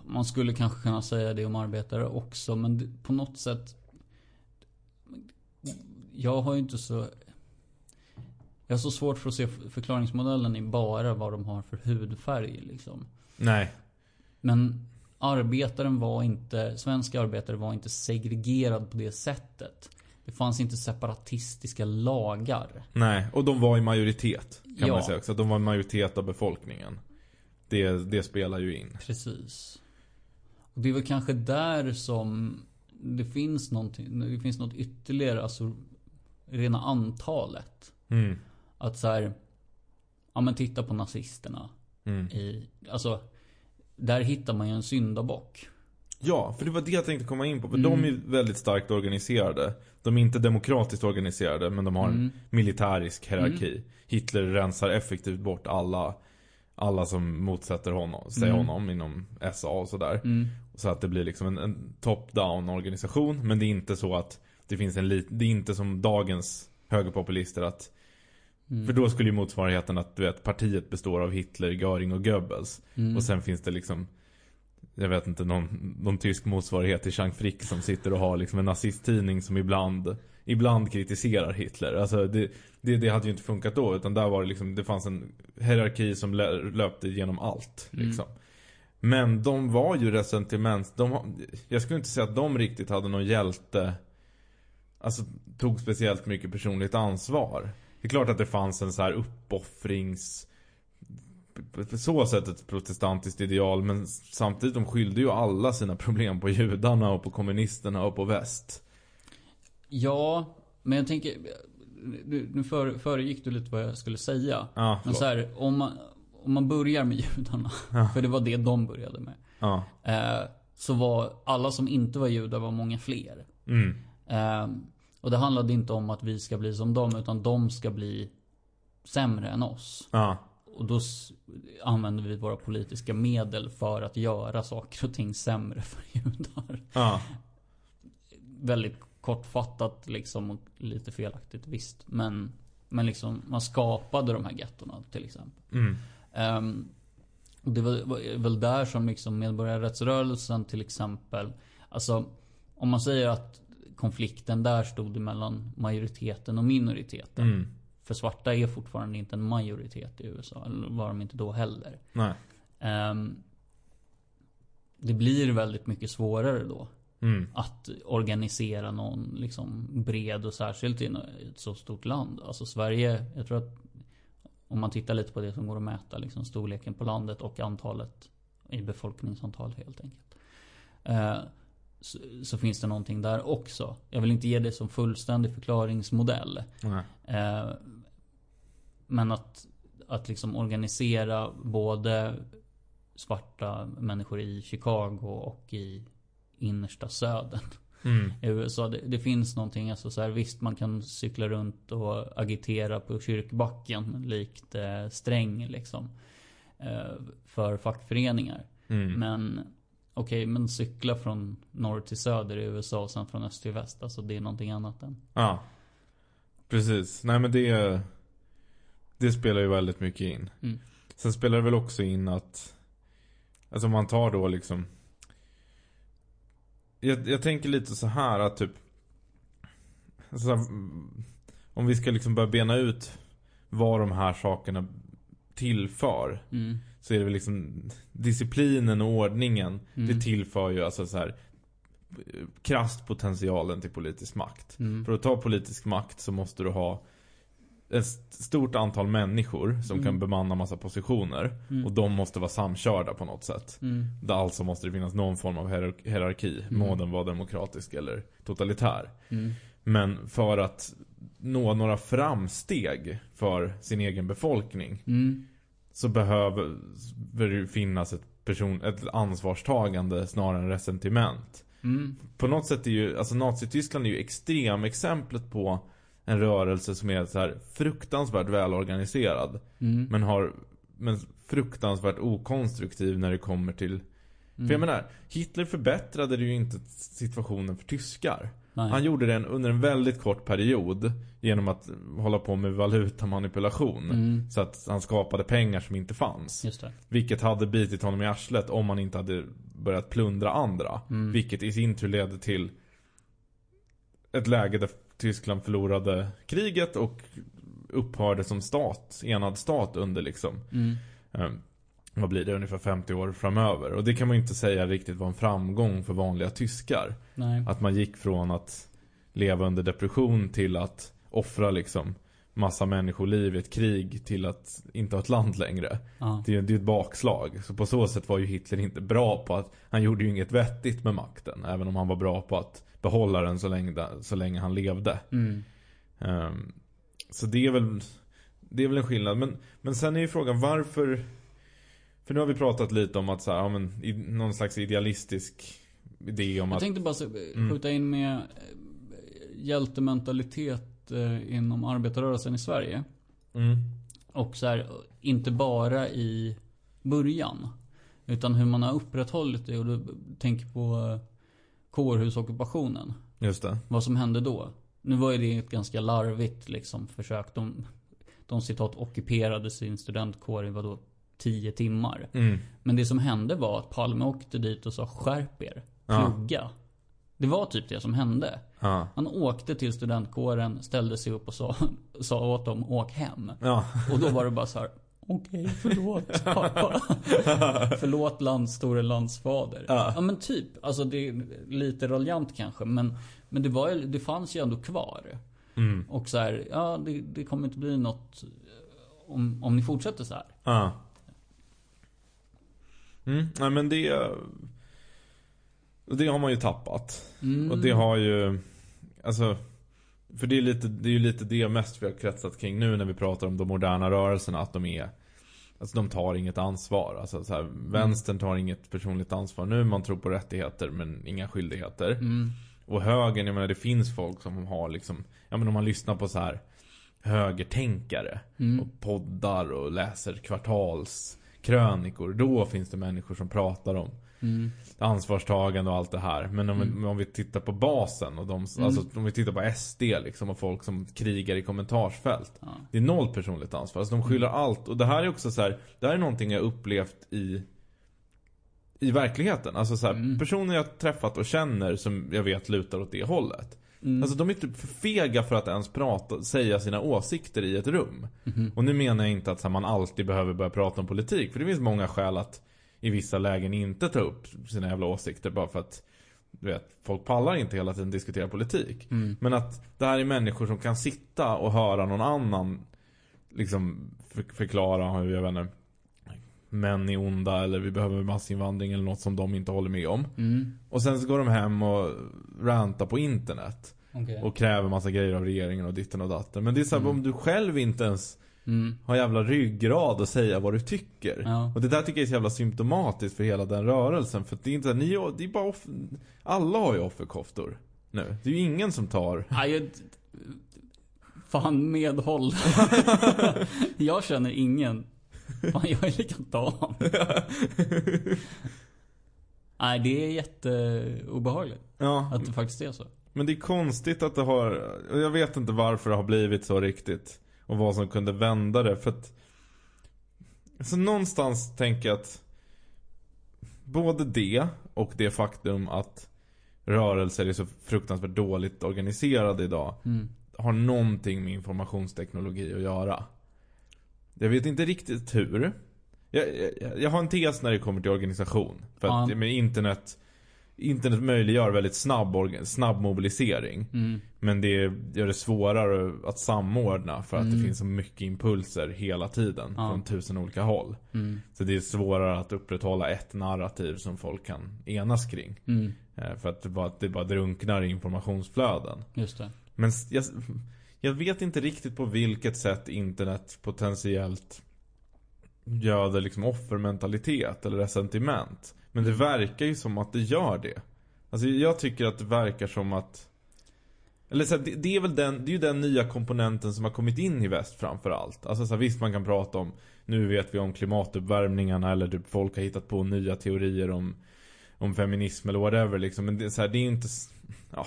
man skulle kanske kunna säga det om arbetare också, men på något sätt... Jag har ju inte så... Jag har så svårt för att se förklaringsmodellen i bara vad de har för hudfärg liksom. Nej. Men arbetaren var inte, svenska arbetare var inte segregerad på det sättet. Det fanns inte separatistiska lagar. Nej, och de var i majoritet. Kan Ja. man säga också. De var en majoritet av befolkningen. Det, det spelar ju in. Precis. Och det är väl kanske där som det finns någonting, det finns något ytterligare, alltså rena antalet. Mm. Att så här, ja men titta på nazisterna. Mm. I, alltså, där hittar man ju en syndabock. Ja, för det var det jag tänkte komma in på. För Mm. de är väldigt starkt organiserade. De är inte demokratiskt organiserade, men de har en Mm. militärisk hierarki. Hitler rensar effektivt bort alla, alla som motsätter honom, sig Mm. honom inom SA och sådär. Mm. Så att det blir liksom en, en top-down organisation. Men det är inte så att det finns en lit, det är inte som dagens högerpopulister att Mm. För då skulle ju motsvarigheten att du vet partiet består av Hitler, Göring och Goebbels. Mm. Och sen finns det liksom Jag vet inte, någon, någon tysk motsvarighet till Jean Frick som sitter och har liksom en nazisttidning som ibland Ibland kritiserar Hitler. Alltså det, det, det hade ju inte funkat då. Utan där var det liksom, det fanns en hierarki som lö- löpte genom allt. Mm. Liksom. Men de var ju resentiment. De, jag skulle inte säga att de riktigt hade någon hjälte Alltså tog speciellt mycket personligt ansvar. Det är klart att det fanns en så här uppoffrings på så sätt ett protestantiskt ideal men samtidigt de skyllde ju alla sina problem på judarna och på kommunisterna och på väst. Ja, men jag tänker Nu, nu för, föregick du lite vad jag skulle säga. Ja, men så här, om man, om man börjar med judarna. Ja. För det var det de började med. Ja. Eh, så var alla som inte var judar var många fler. Mm. Eh, och det handlade inte om att vi ska bli som dem, utan de ska bli sämre än oss. Ja. Och då använder vi våra politiska medel för att göra saker och ting sämre för judar. Ja. Väldigt kortfattat liksom och lite felaktigt visst. Men, men liksom man skapade de här gettorna till exempel. Mm. Och det var, var väl där som liksom medborgarrättsrörelsen till exempel. Alltså om man säger att konflikten där stod mellan majoriteten och minoriteten. Mm. För svarta är fortfarande inte en majoritet i USA. Eller var de inte då heller. Ehm, det blir väldigt mycket svårare då. Mm. Att organisera någon liksom bred och särskilt i ett så stort land. Alltså Sverige, jag tror att om man tittar lite på det som går att mäta, liksom storleken på landet och antalet i befolkningsantal helt enkelt. Eh, så, så finns det någonting där också. Jag vill inte ge det som fullständig förklaringsmodell. Eh, men att, att liksom organisera både svarta människor i Chicago och i innersta södern Mm. i USA. Det, det finns någonting, alltså så här, visst man kan cykla runt och agitera på kyrkbacken likt eh, Sträng liksom. Eh, för fackföreningar. Mm. Men okej, men cykla från norr till söder i USA och sen från öst till väst. Alltså det är någonting annat än. Ja. Precis. Nej men det Det spelar ju väldigt mycket in. Mm. Sen spelar det väl också in att Alltså om man tar då liksom jag, jag tänker lite så här att typ alltså, Om vi ska liksom börja bena ut Vad de här sakerna tillför Mm. Så är det väl liksom Disciplinen och ordningen Mm. Det tillför ju alltså så här Krasst potentialen till politisk makt Mm. För att ta politisk makt så måste du ha ett st- stort antal människor som Mm. kan bemanna massa positioner. Mm. Och de måste vara samkörda på något sätt. Mm. Alltså måste det finnas någon form av hierar- hierarki. Mm. Må den vara demokratisk eller totalitär. Mm. Men för att nå några framsteg för sin egen befolkning. Mm. Så behöver det finnas ett, person, ett ansvarstagande snarare än resentiment. Mm. På något sätt är ju, alltså Nazityskland är ju extremexemplet på en rörelse som är så här fruktansvärt välorganiserad. Mm. Men har, men fruktansvärt okonstruktiv när det kommer till Mm. För jag menar, Hitler förbättrade ju inte situationen för tyskar. Nej. Han gjorde det under en väldigt kort period genom att hålla på med valutamanipulation. Mm. Så att han skapade pengar som inte fanns. Vilket hade bitit honom i arslet om han inte hade börjat plundra andra. Mm. Vilket i sin tur ledde till ett läge där Tyskland förlorade kriget och upphörde som stat, enad stat under liksom Mm. Vad blir det, ungefär 50 år framöver. Och det kan man ju inte säga riktigt var en framgång för vanliga tyskar. Nej. Att man gick från att leva under depression till att offra liksom massa människoliv i ett krig till att inte ha ett land längre. Ja. Det är ju det är ett bakslag. Så på så sätt var ju Hitler inte bra på att Han gjorde ju inget vettigt med makten. Även om han var bra på att behålla den så länge, så länge han levde. Mm. Ehm, så det är väl Det är väl en skillnad. Men, men sen är ju frågan varför För nu har vi pratat lite om att så här, ja, men, i, någon slags idealistisk idé om Jag att tänkte bara så, Mm. skjuta in med eh, hjältementalitet eh, inom arbetarrörelsen i Sverige. mm, Och så här, inte bara i början. Utan hur man har upprätthållit det. Och du tänker på eh, kårhusockupationen. Just det. Vad som hände då. Nu var ju det ett ganska larvigt liksom försök. De, de citat ockuperade sin studentkår i vadå? 10 timmar. Mm, Men det som hände var att Palme åkte dit och sa skärp er. Ja. Plugga. Det var typ det som hände. ja, Han åkte till studentkåren, ställde sig upp och sa, sa åt dem åk hem. ja, Och då var det bara så här. Okej, förlåt pappa. förlåt lands store landsfader. Ja. Ja. men typ. Alltså det är lite raljant kanske. Men, men det, var, det fanns ju ändå kvar. Mm. Och så här, ja det, det kommer inte bli något om, om ni fortsätter så här. Mm, nej men det... Det har man ju tappat. Mm. Och det har ju... Alltså... För det är, lite, det är ju lite det mest vi har kretsat kring nu när vi pratar om de moderna rörelserna. Att de är... Alltså de tar inget ansvar. Alltså så här, vänstern tar inget personligt ansvar nu. Man tror på rättigheter men inga skyldigheter. Mm. Och högern, jag menar det finns folk som har liksom... Ja men om man lyssnar på så här högertänkare. Mm. Och poddar och läser kvartalskrönikor. Då finns det människor som pratar om Mm. ansvarstagande och allt det här. Men om, Mm. vi, om vi tittar på basen och de, alltså om vi tittar på SD liksom och folk som krigar i kommentarsfält. Ja. Det är noll personligt ansvar. Alltså de skyller allt. Och det här är också så här, det här är någonting jag upplevt i i verkligheten. Alltså så här, Mm. personer jag träffat och känner som jag vet lutar åt det hållet. Mm. Alltså de är typ för fega för att ens prata, säga sina åsikter i ett rum. Mhm. Och nu menar jag inte att här, man alltid behöver börja prata om politik. För det finns många skäl att i vissa lägen inte ta upp sina jävla åsikter bara för att du vet, folk pallar inte hela tiden diskutera politik. Mm. Men att det här är människor som kan sitta och höra någon annan liksom för, förklara hur, jag vet inte, män är onda eller vi behöver massinvandring eller något som de inte håller med om. Mm. Och sen så går de hem och rantar på internet. Okej. Och kräver massa grejer av regeringen och ditten och datten. Men det är så här, Mm. om du själv inte ens Mm. har jävla ryggrad att säga vad du tycker. Ja. Och det där tycker jag är så jävla symptomatiskt för hela den rörelsen. För det är inte, ni, det är bara off, alla har ju offerkoftor. Nu. Det är ju ingen som tar jag... Fan medhåll. jag känner ingen. Fan, jag är likadan. Nej, det är jätteobehagligt. Ja, Att det faktiskt är så. Men det är konstigt att det har Jag vet inte varför det har blivit så riktigt Och vad som kunde vända det för att Så någonstans tänker jag att Både det och det faktum att Rörelser är så fruktansvärt dåligt organiserade idag Mm. Har någonting med informationsteknologi att göra Jag vet inte riktigt hur jag, jag, jag har en tes när det kommer till organisation För att Ja. med internet Internet möjliggör väldigt snabb, snabb mobilisering. Mm. Men det gör det svårare att samordna för att Mm. det finns så mycket impulser hela tiden. Ja. Från tusen olika håll. Mm. Så det är svårare att upprätthålla ett narrativ som folk kan enas kring. Mm. Eh, För att det bara, det bara drunknar i informationsflöden. Just det. Men jag, jag vet inte riktigt på vilket sätt internet potentiellt göder liksom offermentalitet eller resentiment. Men det verkar ju som att det gör det. Alltså jag tycker att det verkar som att eller så här, det, det är väl den, det är ju den nya komponenten som har kommit in i väst framförallt. Alltså så här, visst man kan prata om Nu vet vi om klimatuppvärmningarna eller typ folk har hittat på nya teorier om Om feminism eller whatever liksom. Men det, är så här, det är inte Ja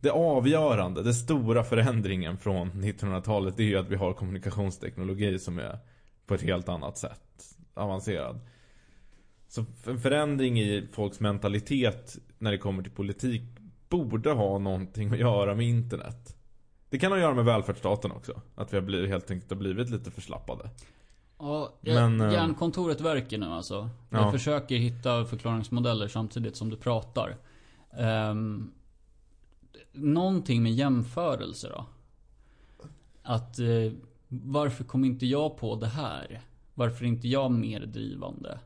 det avgörande, den stora förändringen från 1900-talet det är ju att vi har kommunikationsteknologi som är på ett helt annat sätt avancerad. Så en förändring i folks mentalitet när det kommer till politik borde ha någonting att göra med internet. Det kan ha att göra med välfärdsstaten också. Att vi har blivit, helt enkelt har blivit lite förslappade. Ja, Men, eh, hjärnkontoret verkar nu alltså. Jag Ja. försöker hitta förklaringsmodeller samtidigt som du pratar. Um, någonting med jämförelse då. Att eh, varför kom inte jag på det här? Varför är inte jag mer drivande?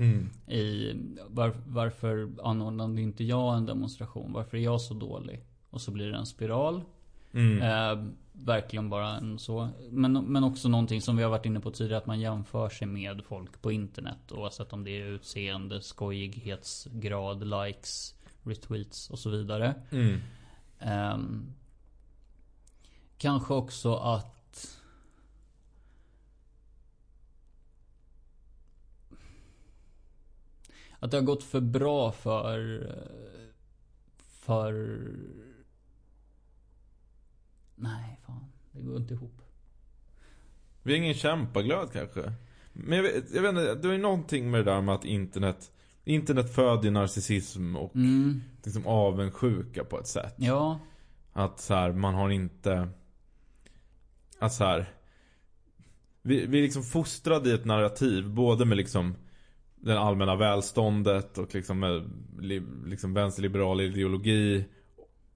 Mm. I, var, varför anordnade inte jag en demonstration? Varför är jag så dålig? Och så blir det en spiral. Mm. Eh, verkligen bara en så. Men, men också någonting som vi har varit inne på tidigare. Att man jämför sig med folk på internet. Oavsett om det är utseende, skojighetsgrad, likes, retweets och så vidare. Mm. Ehm, kanske också att... Att det har gått för bra för... För... Nej, fan. Det går inte ihop. Vi har ingen kämpaglöd kanske. Men jag vet, jag vet inte, det är någonting med det där med att internet Internet föder narcissism och Mm, liksom avundsjuka på ett sätt. ja. Att så här, man har inte Att så här vi, vi är liksom fostrade i ett narrativ Både med liksom Den allmänna välståndet och liksom li, liksom vänsterliberal ideologi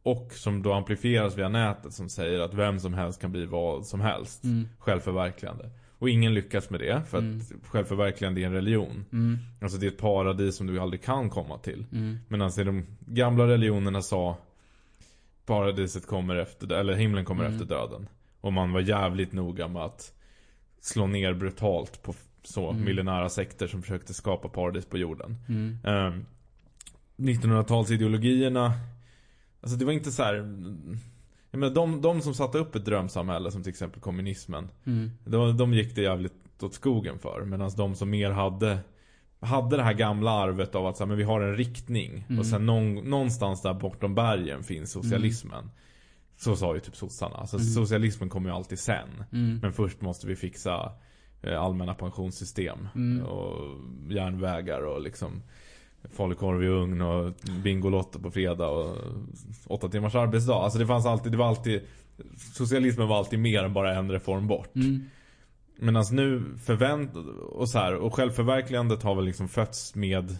Och som då amplifieras via nätet som säger att vem som helst kan bli vad som helst. Mm. Självförverkligande. Och ingen lyckas med det för att Mm. självförverkligande är en religion. Mm. Alltså det är ett paradis som du aldrig kan komma till. Mm. Medan i de gamla religionerna sa Paradiset kommer efter, eller himlen kommer Mm. efter döden. Och man var jävligt noga med att slå ner brutalt på så Mm. millenära sekter som försökte skapa paradis på jorden. Mm. Um, 1900-talsideologierna Alltså det var inte så här. Jag menar, de, de som satte upp ett drömsamhälle som till exempel kommunismen Mm. de, de gick det jävligt åt skogen för. Medan de som mer hade hade det här gamla arvet av att så här, men vi har en riktning. Mm. Och sen någon, någonstans där bortom bergen finns socialismen. Så sa ju typ sossarna. Alltså Mm. socialismen kommer ju alltid sen. Mm. Men först måste vi fixa allmänna pensionssystem. Mm. Och järnvägar och liksom falukorv i ugn och Bingolotto på fredag och åtta timmars arbetsdag. Alltså det fanns alltid, det var alltid Socialismen var alltid mer än bara en reform bort. Mm. Medan nu förvänt och så här, och självförverkligandet har väl liksom fötts med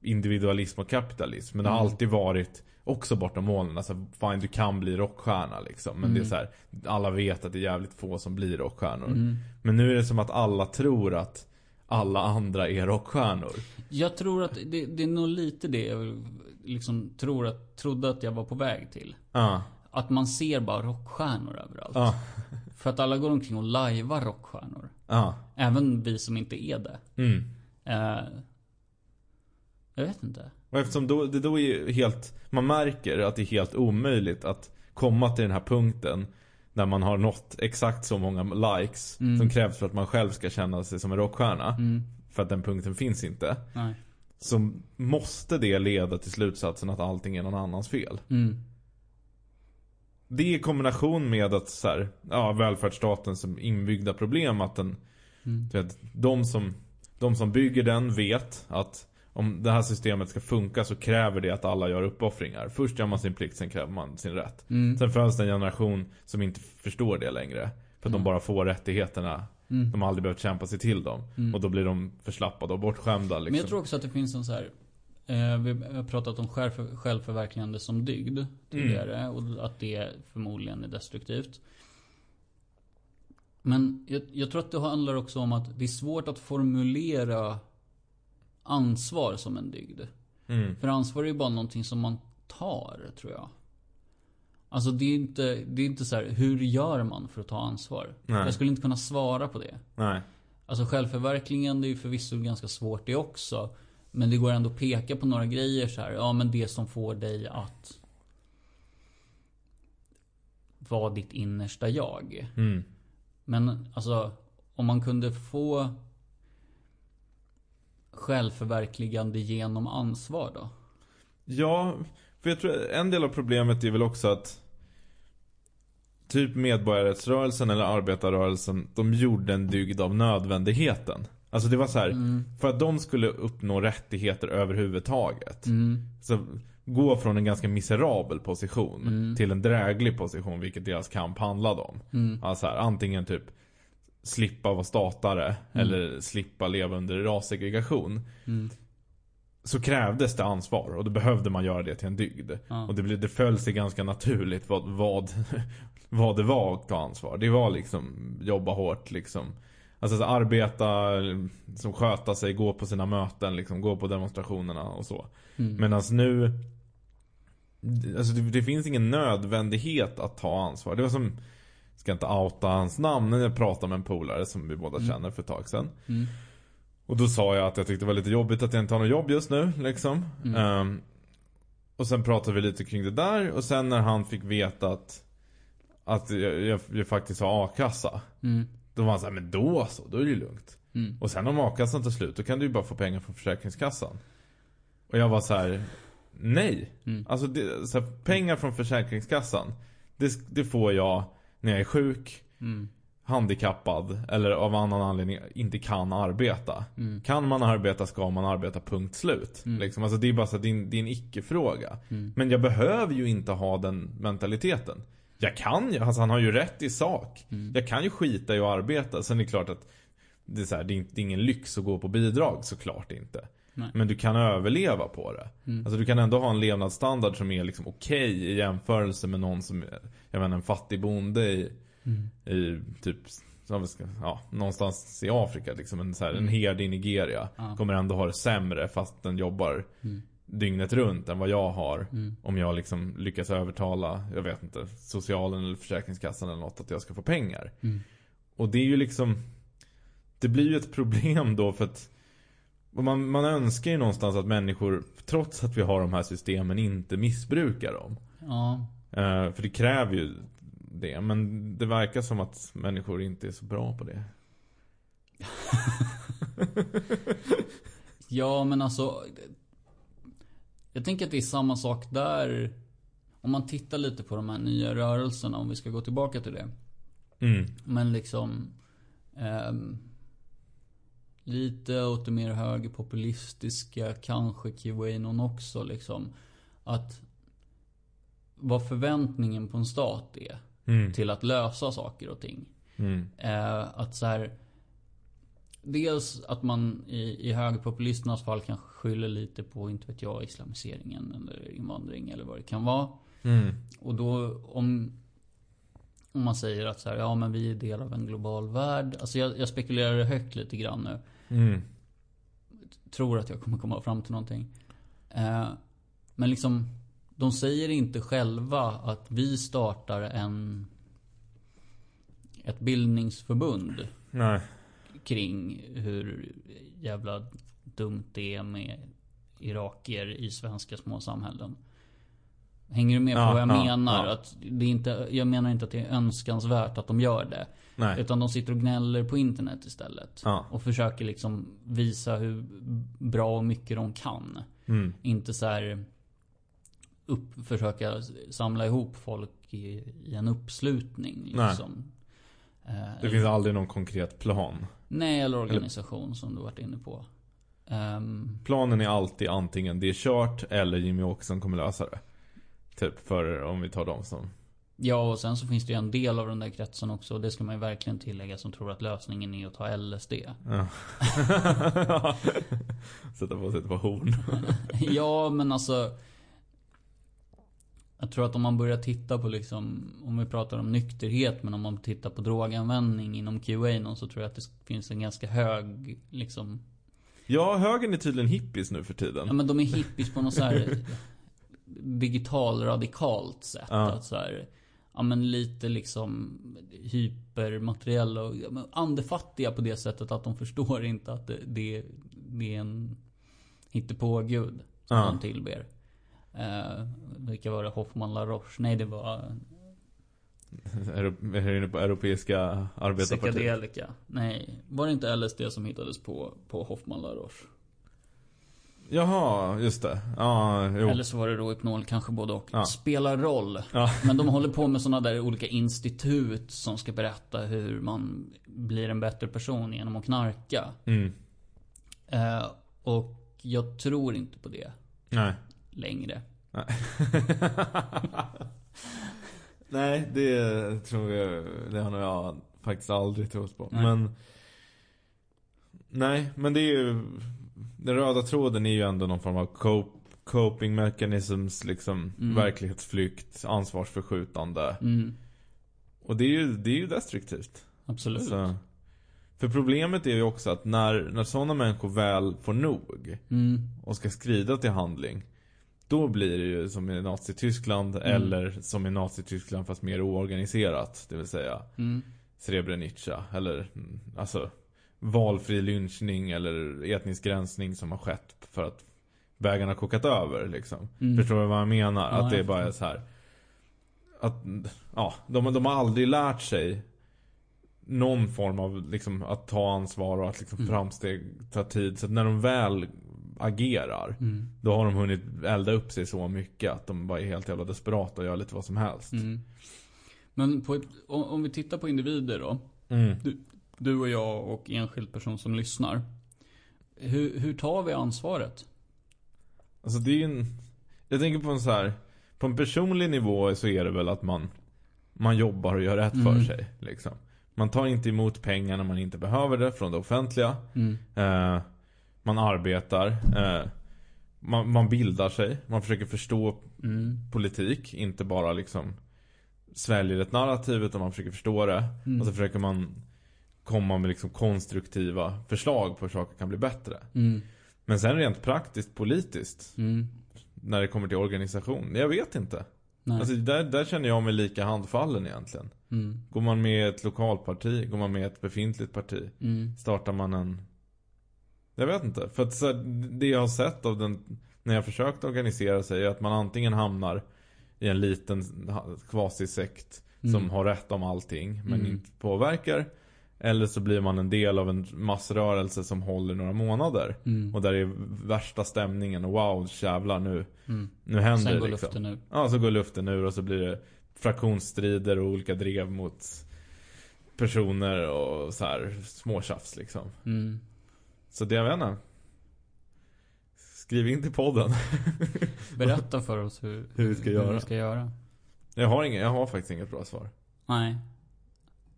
individualism och kapitalism. Men det har Mm. alltid varit också bortom molnen. Alltså fine du kan bli rockstjärna liksom. Men det är Mm. så här, alla vet att det är jävligt få som blir rockstjärnor. Mm. Men nu är det som att alla tror att alla andra är rockstjärnor. Jag tror att det, det är nog lite det jag liksom tror att, trodde att jag var på väg till. Ja, Att man ser bara rockstjärnor överallt. ja, För att alla går omkring och lajvar rockstjärnor. ja. Även vi som inte är det. Mm. Jag vet inte. Och eftersom då, det då är helt, man märker att det är helt omöjligt att komma till den här punkten där man har nått exakt så många likes Mm. som krävs för att man själv ska känna sig som en rockstjärna. Mm. För att den punkten finns inte. Nej. Så måste det leda till slutsatsen att allting är någon annans fel. Mm. Det i kombination med att så här, ja, välfärdsstaten som inbyggda problem att den, Mm. vet, de som, de som bygger den vet att om det här systemet ska funka så kräver det att alla gör uppoffringar. Först gör man sin plikt, sen kräver man sin rätt. Mm. Sen föds det en generation som inte förstår det längre. För att de Mm. bara får rättigheterna. Mm. De har aldrig behövt kämpa sig till dem. Mm. Och då blir de förslappade och bortskämda liksom. Men jag tror också att det finns en så här. Eh, vi har pratat om själv, självförverkligande som dygd tidigare. Och att det förmodligen är destruktivt. Men jag, jag tror att det handlar också om att det är svårt att formulera ansvar som en dygd. Mm. För ansvar är ju bara någonting som man tar, tror jag. Alltså det är inte, det är inte så här, hur gör man för att ta ansvar? Nej. Jag skulle inte kunna svara på det. Nej. Alltså självförverkligande är ju förvisso ganska svårt det också. Men det går ändå att peka på några grejer så här. Ja men det som får dig att vara ditt innersta jag. Mm. Men alltså om man kunde få självförverkligande genom ansvar då? Ja, för jag tror en del av problemet är väl också att Typ medborgarrättsrörelsen eller arbetarrörelsen De gjorde en dygd av nödvändigheten Alltså det var så här, Mm. För att de skulle uppnå rättigheter överhuvudtaget Mm. Så gå från en ganska miserabel position Mm. Till en dräglig position Vilket deras kamp handlade om Mm. Alltså här, antingen typ Slippa vara statare Eller slippa leva under rassegregation Mm. så krävdes det ansvar och då behövde man göra det till en dygd. Ja. Och det, blev, det föll sig ganska naturligt vad, vad, vad det var att ta ansvar. Det var liksom jobba hårt liksom. Alltså så arbeta, liksom, sköta sig, gå på sina möten, liksom, gå på demonstrationerna och så. Mm. Medan nu Alltså det, det finns ingen nödvändighet att ta ansvar. Det var som Ska inte outa hans namn, men jag pratade med en polare som vi båda Mm. känner för ett tag sedan. Mm. Och då sa jag att jag tyckte det var lite jobbigt att jag inte har något jobb just nu liksom. Mm. Ehm, och sen pratade vi lite kring det där och sen när han fick veta att Att jag, jag, jag faktiskt har a-kassa. Mm. Då var han såhär, men då så, då är det ju lugnt. Mm. Och sen om a-kassan tar slut, då kan du ju bara få pengar från Försäkringskassan. Och jag var så här: nej. Mm. Alltså det, så här, pengar från Försäkringskassan, det, det får jag när jag är sjuk, Mm. handikappad eller av annan anledning inte kan arbeta. Mm. Kan man arbeta ska man arbeta punkt slut. Mm. Liksom. Alltså det är bara så att det är en, en icke-fråga. Mm. Men jag behöver ju inte ha den mentaliteten. Jag kan ju, alltså han har ju rätt i sak. Mm. Jag kan ju skita i att arbeta. Sen är det klart att det är, så här, det är ingen lyx att gå på bidrag, såklart inte. Nej. Men du kan överleva på det. Mm. Alltså du kan ändå ha en levnadsstandard som är liksom okej i jämförelse med någon som, är, jag menar en fattig bonde i, Mm. i typ, ja, någonstans i Afrika liksom. En, så här, en Mm. herde i Nigeria. Ja. Kommer ändå ha det sämre fast den jobbar Mm. dygnet runt än vad jag har. Mm. Om jag liksom lyckas övertala, jag vet inte, socialen eller försäkringskassan eller något att jag ska få pengar. Mm. Och det är ju liksom Det blir ju ett problem då för att och man, man önskar ju någonstans att människor Trots att vi har de här systemen inte missbrukar dem Ja. Eh, För det kräver ju det Men det verkar som att människor inte är så bra på det Ja, men alltså. Jag tänker att det är samma sak där. Om man tittar lite på de här nya rörelserna, om vi ska gå tillbaka till det. mm. Men liksom. ehm, lite åt det mer högerpopulistiska, kanske Qanon också liksom. Att. Vad förväntningen på en stat är. Mm. Till att lösa saker och ting. Mm. Eh, att så här. Dels att man i, i högerpopulisternas fall kanske skyller lite på, inte vet jag, islamiseringen eller invandring eller vad det kan vara. Mm. Och då om, om man säger att så här, ja men vi är del av en global värld. Alltså jag, jag spekulerar högt lite grann nu. Mm. Tror att jag kommer komma fram till någonting. Eh, men liksom, de säger inte själva att vi startar en ett bildningsförbund Nej. kring hur jävla dumt det är med irakier i svenska små samhällen. Hänger du med på Ja, vad jag ja, menar? ja. Att det inte, jag menar inte att det är önskansvärt att de gör det. Nej. Utan de sitter och gnäller på internet istället. Ja. Och försöker liksom visa hur bra och mycket de kan. Mm. Inte så här upp, försöka samla ihop folk i, i en uppslutning. Liksom. Eh, Det finns aldrig någon konkret plan. Nej, eller organisation som du varit inne på. Ehm, Planen är alltid antingen det är kört eller Jimmy Åkesson kommer lösa det. Typ för om vi tar dem som ja, och sen så finns det ju en del av den där kretsen också. Och det ska man ju verkligen tillägga som tror att lösningen är att ta LSD. Ja. Sätta på sig ett par horn. ja, men alltså. Jag tror att om man börjar titta på liksom, om vi pratar om nykterhet, men om man tittar på droganvändning inom QA så tror jag att det finns en ganska hög, liksom, Ja, högern är tydligen hippies nu för ja tiden. men de är hippies på något så här digital radikalt sätt. Ja. Att så här, ja men lite liksom hypermateriella och ja, andefattiga på det sättet att de förstår inte att det, det, det är en hittepågud som Ja. de tillber. Eh, vilka var det? Hoffman LaRoche? Nej det var Är är du inne på Europeiska arbetarpartiet? Psykedelika. Nej, var det inte LSD som hittades på, på Hoffman LaRoche? Jaha, just det. Ja, jo. Eller så var det Rohypnol, kanske både och. Ja. Spelar roll. Ja. Men de håller på med sådana där olika institut som ska berätta hur man blir en bättre person genom att knarka. Mm. Eh, och jag tror inte på det Nej. längre. Nej, det tror jag, det har nog jag faktiskt aldrig trott på. Nej. Men Nej, men det är ju Den röda tråden är ju ändå någon form av cope, coping mechanisms, liksom Mm. verklighetsflykt, ansvarsförskjutande. Mm, Och det är ju, det är ju destruktivt. absolut. Så, för problemet är ju också att när, när sådana människor väl får nog Mm, och ska skrida till handling Då blir det ju som i Nazityskland eller som i Nazityskland fast mer oorganiserat. Det vill säga mm, Srebrenica eller mm, alltså valfri lynchning eller etnisk gränsning som har skett för att vägarna har kokat över liksom. Mm. Förstår du vad jag menar? Ja, att det jag bara är så här. Att, ja, de, de har aldrig lärt sig någon form av liksom att ta ansvar och att liksom Mm. framsteg tar tid. Så att när de väl agerar mm, då har de hunnit elda upp sig så mycket att de bara är helt jävla desperata och gör lite vad som helst. mm. Men på ett, om, vi tittar på individer då. Mm. Du och jag och enskild person som lyssnar. Hur, hur tar vi ansvaret? Alltså det är ju en... Jag tänker på en så här. På en personlig nivå så är det väl att man Man jobbar och gör rätt för Mm. sig liksom. Man tar inte emot pengar när man inte behöver det från det offentliga Mm. eh, Man arbetar. Eh, man, man bildar sig. Man försöker förstå Mm. politik. Inte bara liksom sväljer ett narrativ utan man försöker förstå det. Mm. Och så försöker man komma med liksom konstruktiva förslag på hur saker kan bli bättre. Mm. Men sen rent praktiskt politiskt. Mm. När det kommer till organisation. Jag vet inte. Nej. Alltså där, där känner jag mig lika handfallen egentligen. Mm. Går man med ett lokalparti? Går man med ett befintligt parti? Mm. Startar man en... Jag vet inte. För att så, här, det jag har sett av den... När jag försökt organisera sig är att man antingen hamnar i en liten kvasisekt Mm. som har rätt om allting men Mm. inte påverkar. Eller så blir man en del av en massrörelse som håller några månader. Mm. Och där är värsta stämningen och wow jävlar nu, Mm. nu händer Sen det går liksom. luften ur. Ja, så går luften ur och så blir det fraktionsstrider och olika drev mot personer och så här småtjafs liksom. Mm. Så det jag vet inte. Skriv in till podden. Berätta för oss hur, Hur vi ska göra. vi ska göra. Jag har, ingen, jag har faktiskt inget bra svar. Nej.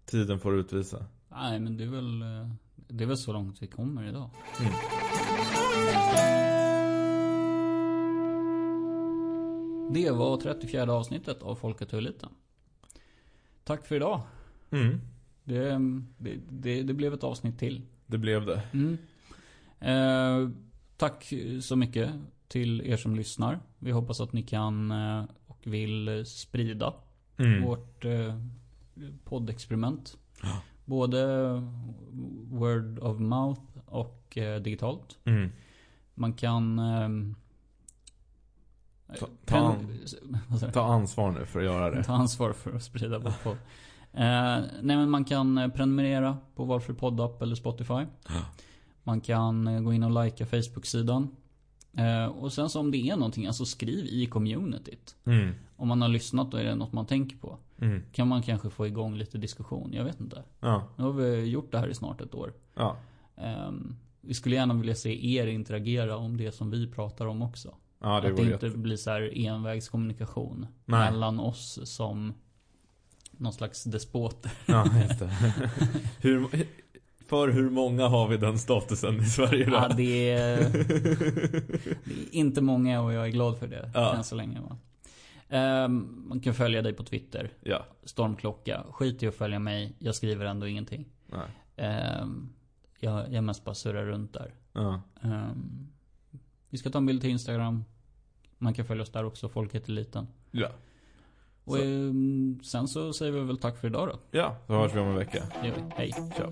Tiden får utvisa. Nej, men det är väl... eh, Det är väl så långt vi kommer idag. Mm. Det var 34 avsnittet av Folket och Eliten. Tack för idag. Mm. Det, det, det, det blev ett avsnitt till. Det blev det. Mm. Eh, tack så mycket till er som lyssnar. Vi hoppas att ni kan eh, och vill sprida Mm. vårt eh, poddexperiment. Både word of mouth och eh, digitalt. Mm. Man kan... ehm, Ta- ta pen- an-? Ta ansvar nu för att göra det. Ta ansvar för att sprida vår podd. Eh, nej men man kan eh, prenumerera på valfri poddapp eller Spotify. Man kan eh, gå in och likea Facebook-sidan. Eh, och sen så om det är någonting, alltså skriv i communityt. Mm. Om man har lyssnat och är det något man tänker på. Mm. Kan man kanske få igång lite diskussion, jag vet inte. Ja. Nu har vi gjort det här i snart ett år. Ja. Ehm, vi skulle gärna vilja se er interagera om det som vi pratar om också. Ja, det att det inte jätte... blir så här envägskommunikation. Nej. Mellan oss som någon slags despoter. Ja, just det. hur, för hur många har vi den statusen i Sverige då? Ja, det, är, det är inte många och jag är glad för det. Ja. Än så länge. Va? Ehm, man kan följa dig på Twitter. ja. Stormklocka. Skit i att följa mig. Jag skriver ändå ingenting. Ehm, jag, jag mest bara surrar runt där. Ja. Ehm, vi ska ta en bild till Instagram. Man kan följa oss där också. Folk heter liten. Ja. Och Så. ehm, sen så säger vi väl tack för idag då. Ja, så hörs vi om en vecka. Det gör vi. Hej. Ciao.